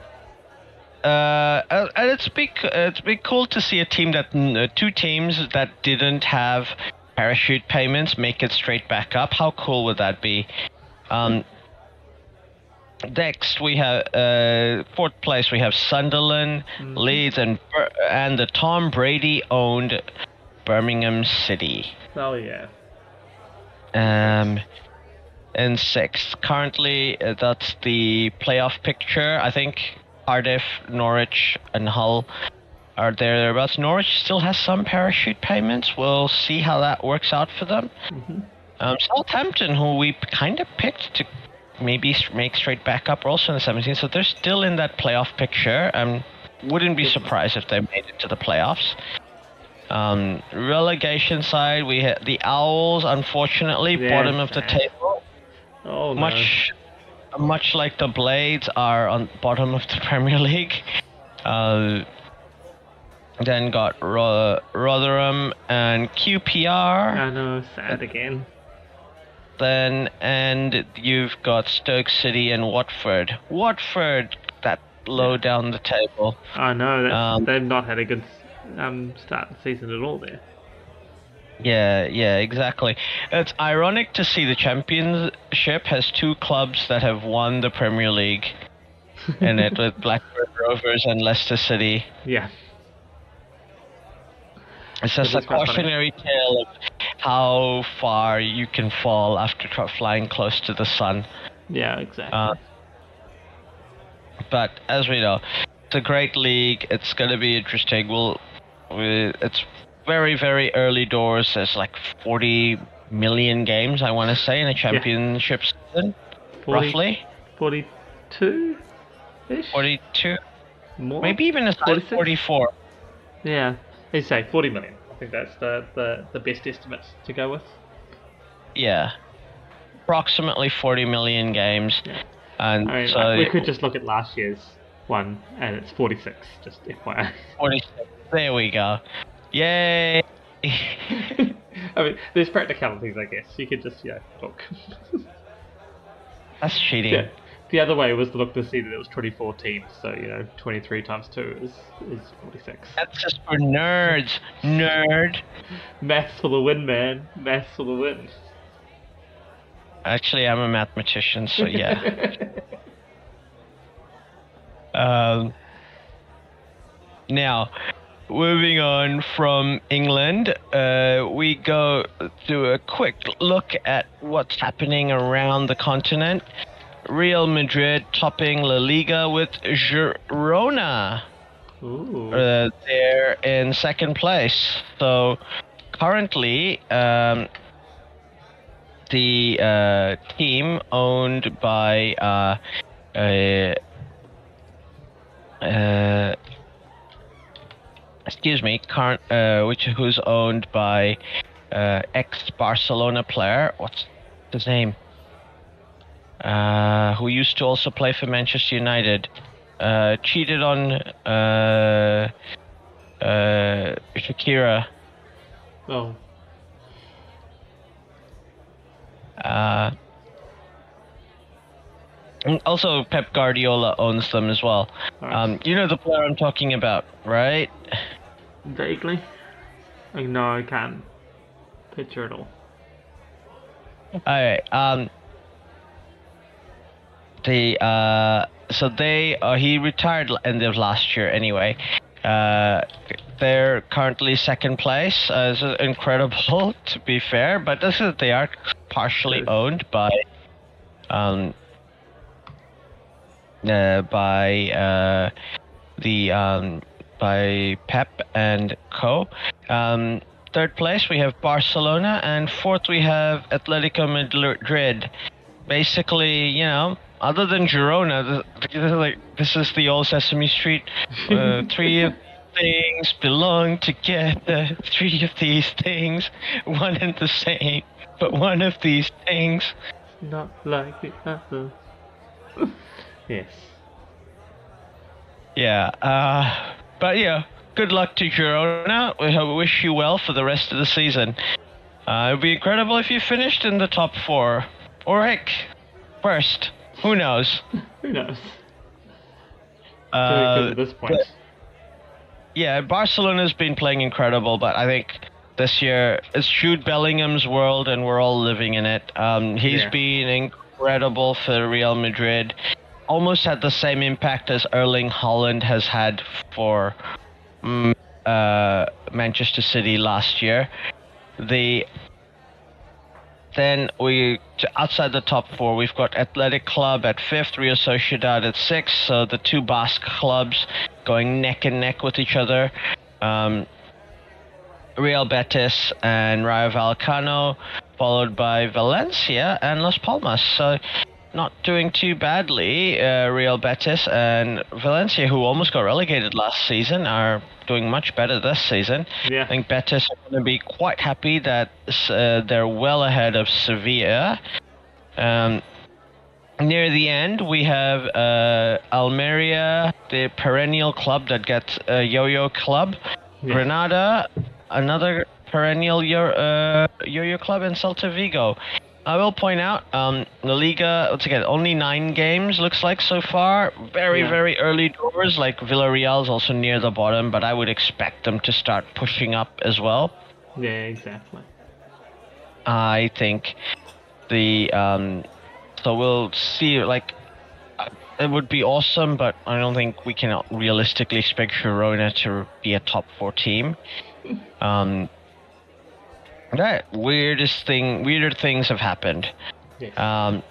uh, and and it's be c- it's be cool to see a team that uh, two teams that didn't have parachute payments make it straight back up. How cool would that be? Um, next we have uh, fourth place. We have Sunderland, Mhm. Leeds, and and the Tom Brady owned Birmingham City. Oh yeah. Um, in sixth, currently uh, that's the playoff picture. I think Cardiff, Norwich, and Hull are there thereabouts. Norwich still has some parachute payments. We'll see how that works out for them. hmm Um, Southampton, who we kind of picked to maybe make straight back up, are also in the 17th, so they're still in that playoff picture. Um, wouldn't be surprised if they made it to the playoffs. Um, relegation side, we had the Owls, unfortunately, Yeah, bottom of the table. Oh no. Much, much like the Blades are on bottom of the Premier League. Uh, then got Ro- Rotherham and QPR. I know. Sad again. then and you've got Stoke City and Watford. Watford, that low down the table. I know. Um, they've not had a good um, start to the season at all. There. Yeah, yeah, exactly. It's ironic to see the championship has two clubs that have won the Premier League in it with Blackburn Rovers and Leicester City. Yeah. It's just It a is quite funny. cautionary tale of how far you can fall after flying close to the sun. Yeah. Exactly. Uh, but as we know, it's a great league. It's going to be interesting. We'll, we, it's very, very early doors. There's like 40 million games, I want to say, in a championship season, 40 roughly. Forty-two. Ish. 42, More. maybe even as 44. Yeah. Say forty million. I think that's the, the, the best estimate to go with. Yeah. Approximately 40 million games. Yeah. And I mean, so like, we could just look at last year's one, and it's forty-six. Just FYI. 46. There we go. Yay! I mean, there's practicalities, I guess. You could just, yeah, look. That's cheating. yeah. The other way was to look to see that it was 2014, so, you know, 23 times 2 is, is 46. That's just for nerds. Nerd. Maths for the win, man. Maths for the win. Actually, I'm a mathematician, so yeah. um, now, moving on from England, uh, we go to a quick look at what's happening around the continent. Real Madrid topping La Liga with Girona. Ooh. Uh, they're in second place. So currently, um, the uh, team owned by uh, uh, uh, excuse me, current uh, which who's owned by uh, ex Barcelona player. What's his name? Uh, who used to also play for Manchester United. Uh, cheated on uh, uh, Shakira. Oh. Uh, also, Pep Guardiola owns them as well. Alright. Um, you know the player I'm talking about, right? Vaguely? Like, no, I can't picture it all. Alright. Um. The uh. So they uh, he retired end of last year anyway. Uh, they're currently second place. Uh, it's incredible to be fair, but this is they are partially owned by um uh, by uh the um by Pep and Co. Um, third place we have Barcelona, and fourth we have Atletico Madrid. Basically, you know, other than Girona, this, this is like this is the old Sesame Street. Uh, three of things belong together. Three of these things, one and the same, but one of these things. Not like the other. yes. Yeah. Uh, but yeah, good luck to Girona. We wish you well for the rest of the season. Uh, it'd be incredible if you finished in the top four, or heck, first. Who knows? Who knows? Uh, at this point. but- yeah, Barcelona's been playing incredible, but I think this year it's Jude Bellingham's world, and we're all living in it. Um, he's Yeah. been incredible for Real Madrid. almost had the same impact as Erling Haaland has had for mm, uh, Manchester City last year. The then we outside the top four, we've got Athletic Club at fifth, Real Sociedad at sixth. So the two Basque clubs going neck and neck with each other. Um, Real Betis and Rayo Vallecano, followed by Valencia and Las Palmas. So not doing too badly. Uh, Real Betis and Valencia, who almost got relegated last season, are doing much better this season. Yeah. I think Betis are going to be quite happy that uh, they're well ahead of Sevilla. Um, near the end, we have uh, Almeria, the perennial club that gets a yo-yo club. Yeah. Granada, another perennial yo- uh, yo-yo club, and Celta Vigo. I will point out, um, La Liga, once again, only nine games looks like so far. Very, Yeah. very early doors. Like Villarreal is also near the bottom, but I would expect them to start pushing up as well. Yeah, exactly. I think the um, so we'll see. Like, uh, it would be awesome, but I don't think we can realistically expect Girona to be a top four team. Um, that weirdest thing, weirder things have happened. Um,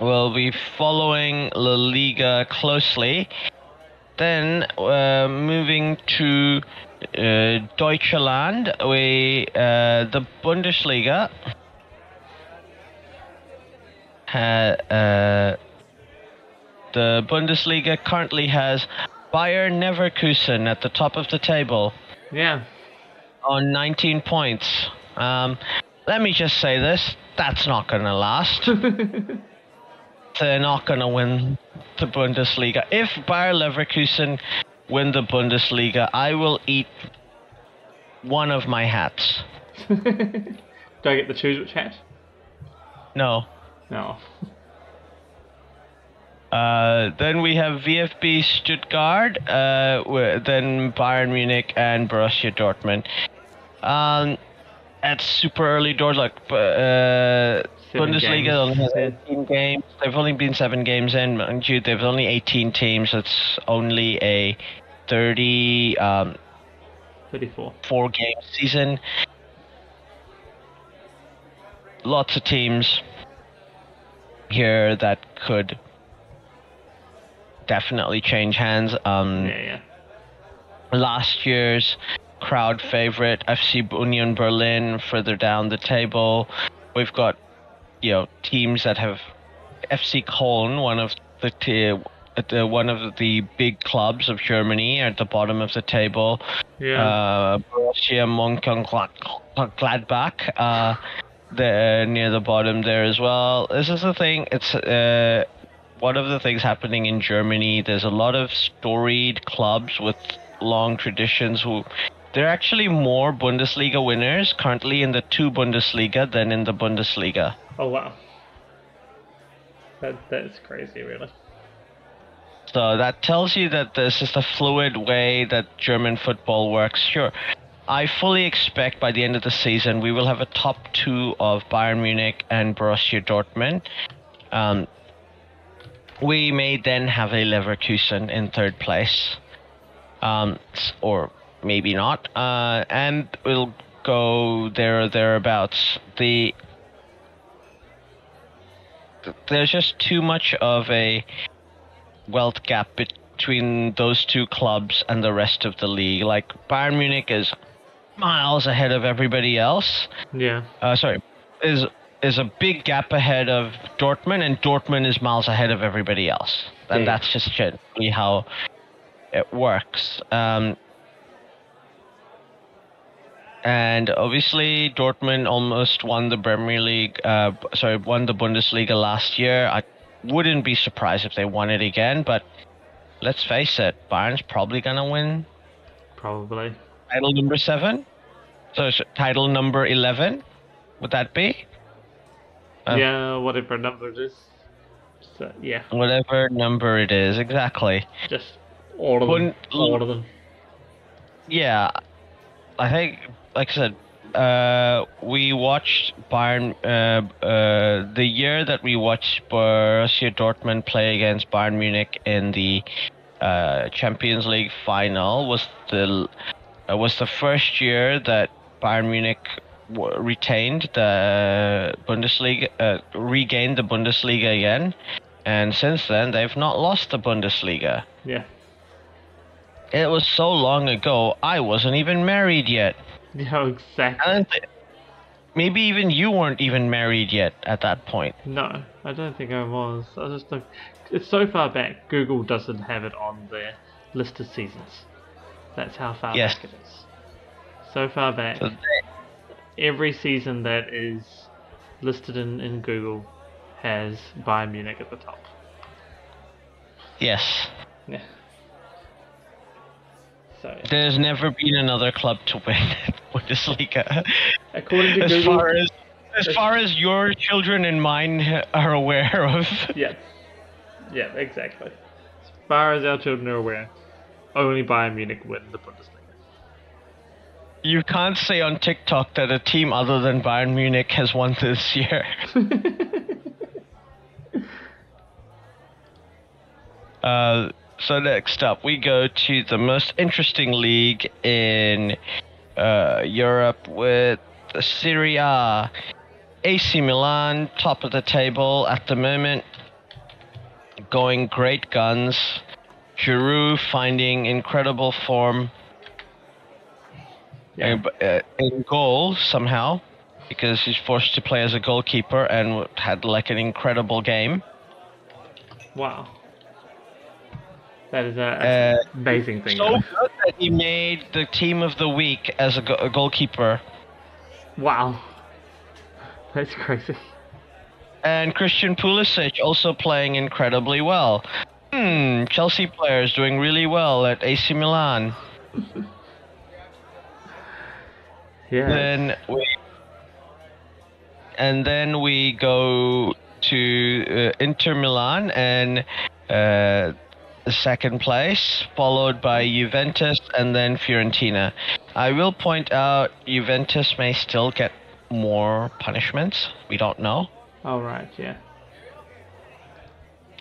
we'll be following La Liga closely. Then uh, moving to uh, Deutschland, we uh, the Bundesliga. Ha, uh, the Bundesliga currently has Bayer Leverkusen at the top of the table yeah. On 19 points. Um, let me just say this: that's not going to last. They're not going to win the Bundesliga. If Bayer Leverkusen win the Bundesliga, I will eat one of my hats. Do I get to choose which hat? No. No. Uh, then we have VfB Stuttgart, uh, then Bayern Munich and Borussia Dortmund. Um, at super early doors, like uh, Bundesliga only has 18 games. They've only been seven games in, mind you. There's only 18 teams. It's only a 30 um, 34. four game season. Lots of teams here that could definitely change hands. Um, Yeah, yeah. Last year's crowd favorite, FC Union Berlin, further down the table. We've got, you know, teams that have FC Köln, one of the t- uh, one of the big clubs of Germany, at the bottom of the table Yeah. uh, Borussia Mönchengladbach, uh, the near the bottom there as well. This is the thing. It's uh, one of the things happening in Germany. There's a lot of storied clubs with long traditions who. There are actually more Bundesliga winners currently in the two Bundesliga than in the Bundesliga. oh, wow. That, that's crazy, really. So that tells you that this is the fluid way that German football works. Sure. I fully expect by the end of the season we will have a top two of Bayern Munich and Borussia Dortmund. Um, we may then have a Leverkusen in third place, um, or maybe not, uh, and we'll go there or thereabouts. The there's just too much of a wealth gap between those two clubs and the rest of the league. Like Bayern Munich is miles ahead of everybody else. Yeah. Uh, sorry, is is a big gap ahead of Dortmund, and Dortmund is miles ahead of everybody else. And Yeah. that's just generally how it works. Um, and obviously, Dortmund almost won the Premier League. Uh, sorry, won the Bundesliga last year. I wouldn't be surprised if they won it again. But let's face it, Bayern's probably gonna win Probably. title number seven. So it's title number eleven. Would that be? Uh, yeah, whatever number it is. So, yeah, Whatever number it is, exactly. just all of them. Wouldn't- All of them. Yeah, I think, like I said, uh, we watched Bayern. Uh, uh, the year that we watched Borussia Dortmund play against Bayern Munich in the uh, Champions League final was the uh, was the first year that Bayern Munich w- retained the Bundesliga, uh, regained the Bundesliga again, and since then they've not lost the Bundesliga. Yeah. It was so long ago, I wasn't even married yet. Yeah, exactly. Maybe even you weren't even married yet at that point. No, I don't think I was. I just like, it's so far back. Google doesn't have it on their list of seasons. That's how far Yes. back it is. So far back. So Every season that is listed in, in Google has Bayern Munich at the top. yes, Yeah. So, there's never been another club to win the Bundesliga. according to as Google, far as as far as your children and mine are aware of. yeah, yeah, exactly. As far as our children are aware, only Bayern Munich win the Bundesliga. You can't say on TikTok that a team other than Bayern Munich has won this year. Uh, so next up, we go to the most interesting league in uh, Europe with Serie A. AC Milan, top of the table at the moment, going great guns. Giroud finding incredible form Yeah. uh, uh, in goal somehow because he's forced to play as a goalkeeper and had like an incredible game. Wow. That is a, Uh, amazing thing. So good that he made the team of the week as a, go- a goalkeeper. Wow. That's crazy. And Christian Pulisic also playing incredibly well. Hmm, Chelsea players doing really well at AC Milan. Yeah. Then we, and then we go to uh, Inter Milan and uh, second place, followed by Juventus and then Fiorentina. I will point out Juventus may still get more punishments. We don't know. All right. Yeah.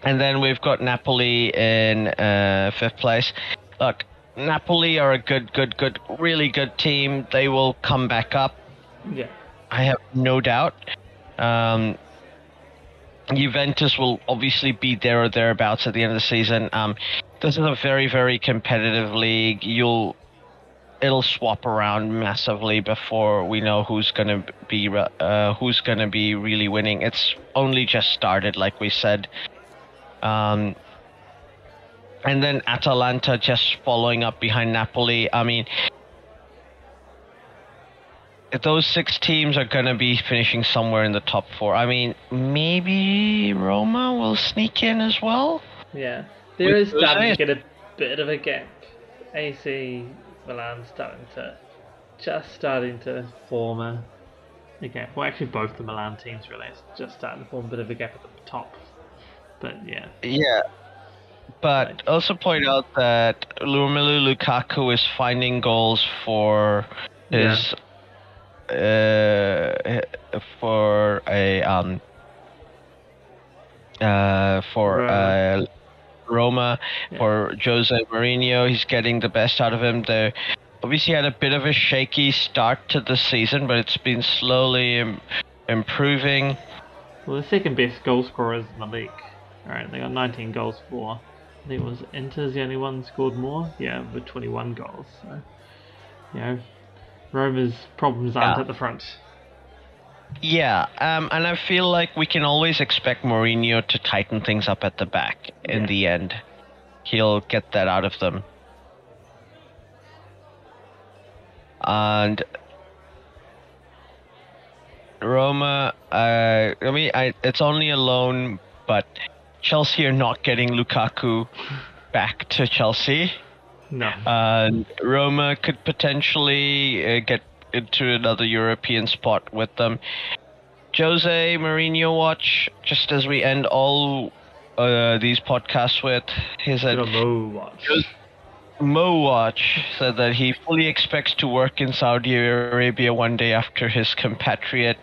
And then we've got Napoli in uh, fifth place. Look, Napoli are a good, good, good, really good team. They will come back up. Yeah. I have no doubt. Um, Juventus will obviously be there or thereabouts at the end of the season. Um, this is a very, very competitive league. You'll, it'll swap around massively before we know who's gonna be, uh, who's gonna be really winning. It's only just started, like we said. Um, and then Atalanta just following up behind Napoli. I mean, those six teams are going to be finishing somewhere in the top four. I mean, maybe Roma will sneak in as well. Yeah. There is With- starting to get a bit of a gap. AC Milan starting to just starting to form a, a gap. Well, actually, both the Milan teams really is just starting to form a bit of a gap at the top. But yeah, Yeah. But Right. also point out that Romelu Lukaku is finding goals for his uh, for a um uh for uh Roma Yeah. for Jose Mourinho. He's getting the best out of him. They obviously had a bit of a shaky start to the season, but it's been slowly Im- improving. well, the second best goal scorers in the league. All right, they got 19 goals for. I think it was Inter's the only one scored more. Yeah, with 21 goals. So, you know, Roma's problems aren't Yeah. at the front. Yeah, um, and I feel like we can always expect Mourinho to tighten things up at the back in Yeah. the end. He'll get that out of them. And Roma, uh, I mean, I, it's only a loan, but Chelsea are not getting Lukaku back to Chelsea. No. And Roma could potentially uh, get into another European spot with them. Jose Mourinho watch, just as we end all uh, these podcasts with, a of low watch. Mo Watch said that he fully expects to work in Saudi Arabia one day after his compatriot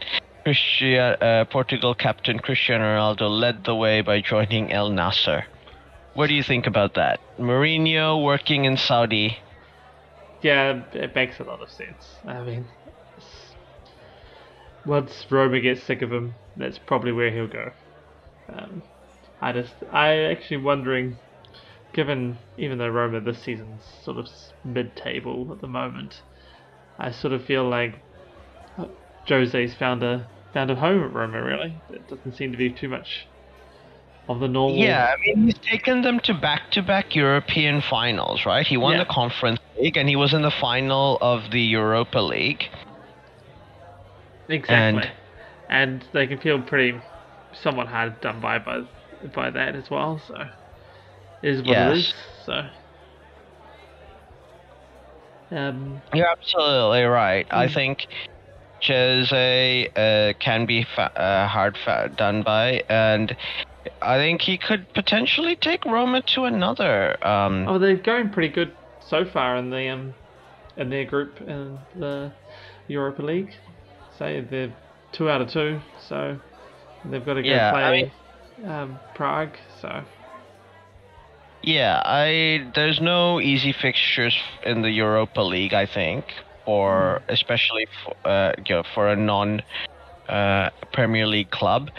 Christian, uh, Portugal captain Cristiano Ronaldo led the way by joining El Nassr. What do you think about that? Mourinho working in Saudi. Yeah, it makes a lot of sense. I mean, once Roma gets sick of him, that's probably where he'll go. Um, I just, I actually wondering, given even though Roma this season's sort of mid-table at the moment, I sort of feel like Jose's found a found a home at Roma. Really, it doesn't seem to be too much of the normal. Yeah, I mean he's taken them to back-to-back European finals, right? He won Yeah. the Conference League and he was in the final of the Europa League. exactly. and- And, they can feel pretty somewhat hard done by by by that as well. So it is what Yes. it is. So. Um, You're absolutely right. I Mm. think Jose uh, can be fa- uh, hard fa- done by, and I think he could potentially take Roma to another. Um, Oh, they're going pretty good so far in the um, in their group in the Europa League. Say they're two out of two, so they've got to go Yeah, I play um, Prague. So Yeah, I there's no easy fixtures in the Europa League. I think, or especially for, uh, you know, for a non uh, Premier League club,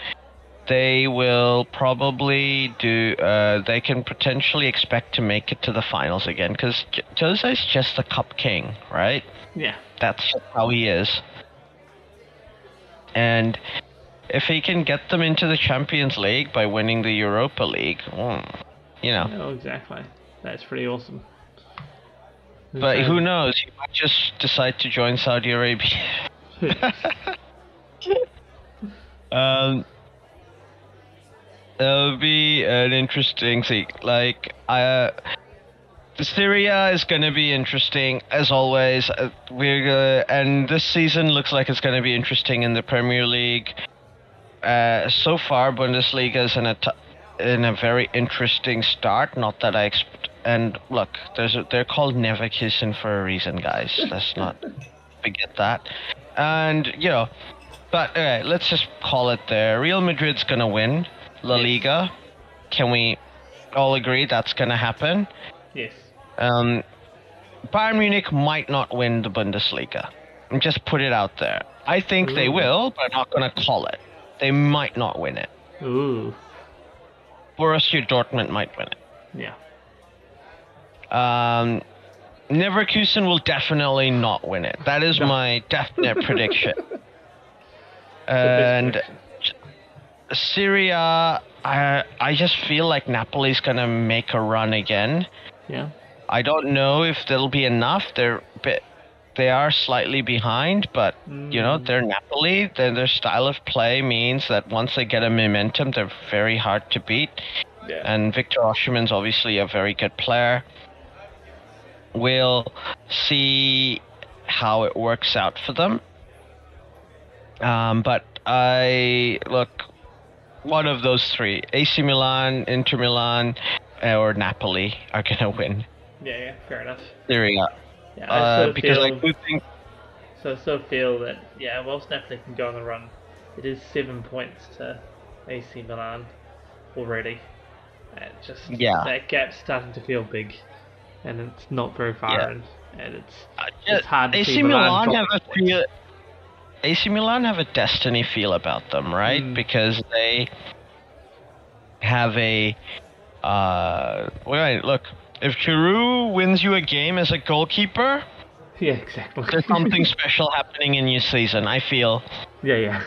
they will probably do. Uh, they can potentially expect to make it to the finals again because Jose's just a cup king, right? yeah, That's how he is. And if he can get them into the Champions League by winning the Europa League, mm, you know. oh, exactly. That's pretty awesome. But who knows? He might just decide to join Saudi Arabia. um, it'll be an interesting thing. Like, uh, Serie A is going to be interesting as always. Uh, we're uh, and this season looks like it's going to be interesting in the Premier League. Uh, so far, Bundesliga is in a t- in a very interesting start. Not that I exp- and look, there's a, they're called Neverkusen for a reason, guys. Let's not forget that. And you know, but okay, let's just call it there. Real Madrid's gonna win La. Liga. Can we all agree that's gonna happen? yes. Um, Bayern Munich might not win the Bundesliga. Just put it out there. I think they will, but I'm not gonna call it. They might not win it. Ooh. Borussia Dortmund might win it. Yeah. Um, Neverkusen will definitely not win it. That is No. my definite prediction. And prediction. Serie A, I I just feel like Napoli's gonna make a run again. Yeah. I don't know if there'll be enough. They're bit, they are slightly behind, but you know Mm. they're Napoli. Their their style of play means that once they get a momentum, they're very hard to beat. Yeah. And Victor Osimhen's obviously a very good player. We'll see how it works out for them. Um, but I look one of those three: AC Milan, Inter Milan, uh, or Napoli are gonna win. yeah. Yeah. Fair enough. Serie A, Yeah. I uh, sort of because I do think so. I feel that yeah. Whilst Napoli can go on the run, it is seven points to AC Milan already. And just Yeah. that gap's starting to feel big, and it's not very far Yeah. in, and it's uh, it's hard to AC see Milan Milan have a feel. AC Milan have a destiny feel about them, right? Mm. Because they have a. Uh, wait, look. If Giroud wins you a game as a goalkeeper, Yeah, exactly. there's something special happening in your season. I feel. yeah, yeah.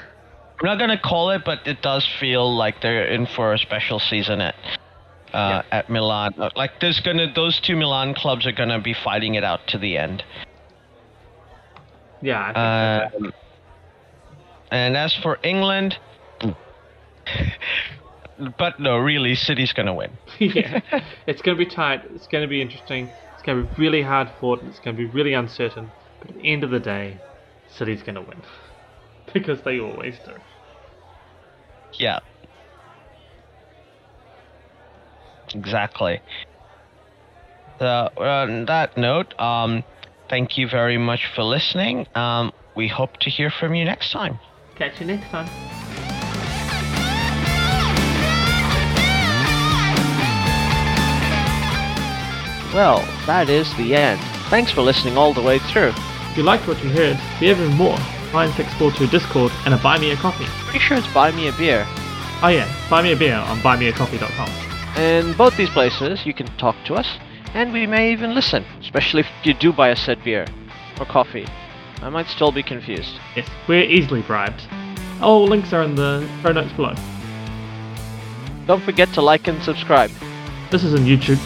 I'm not gonna call it, but it does feel like they're in for a special season at uh, at Milan. Uh, Like there's gonna those two Milan clubs are gonna be fighting it out to the end. Yeah, I think. Um, and as for England, but no, really, City's gonna win. yeah, it's going to be tight. It's going to be interesting. It's going to be really hard fought. It's going to be really uncertain. But at the end of the day, City's going to win because they always do. Yeah. Exactly. uh, on that note, um, thank you very much for listening. Um, we hope to hear from you next time. Catch you next time. Well, that is the end. Thanks for listening all the way through. If you liked what you heard, we have even more. Find 642 Discord and a Buy Me a Coffee. Pretty sure it's Buy Me a Beer. Oh yeah, buy me a beer on buymeacoffee.com. In both these places, you can talk to us, and we may even listen, especially if you do buy a said beer or coffee. I might still be confused. Yes, we're easily bribed. All links are in the show notes below. Don't forget to like and subscribe. This is on YouTube,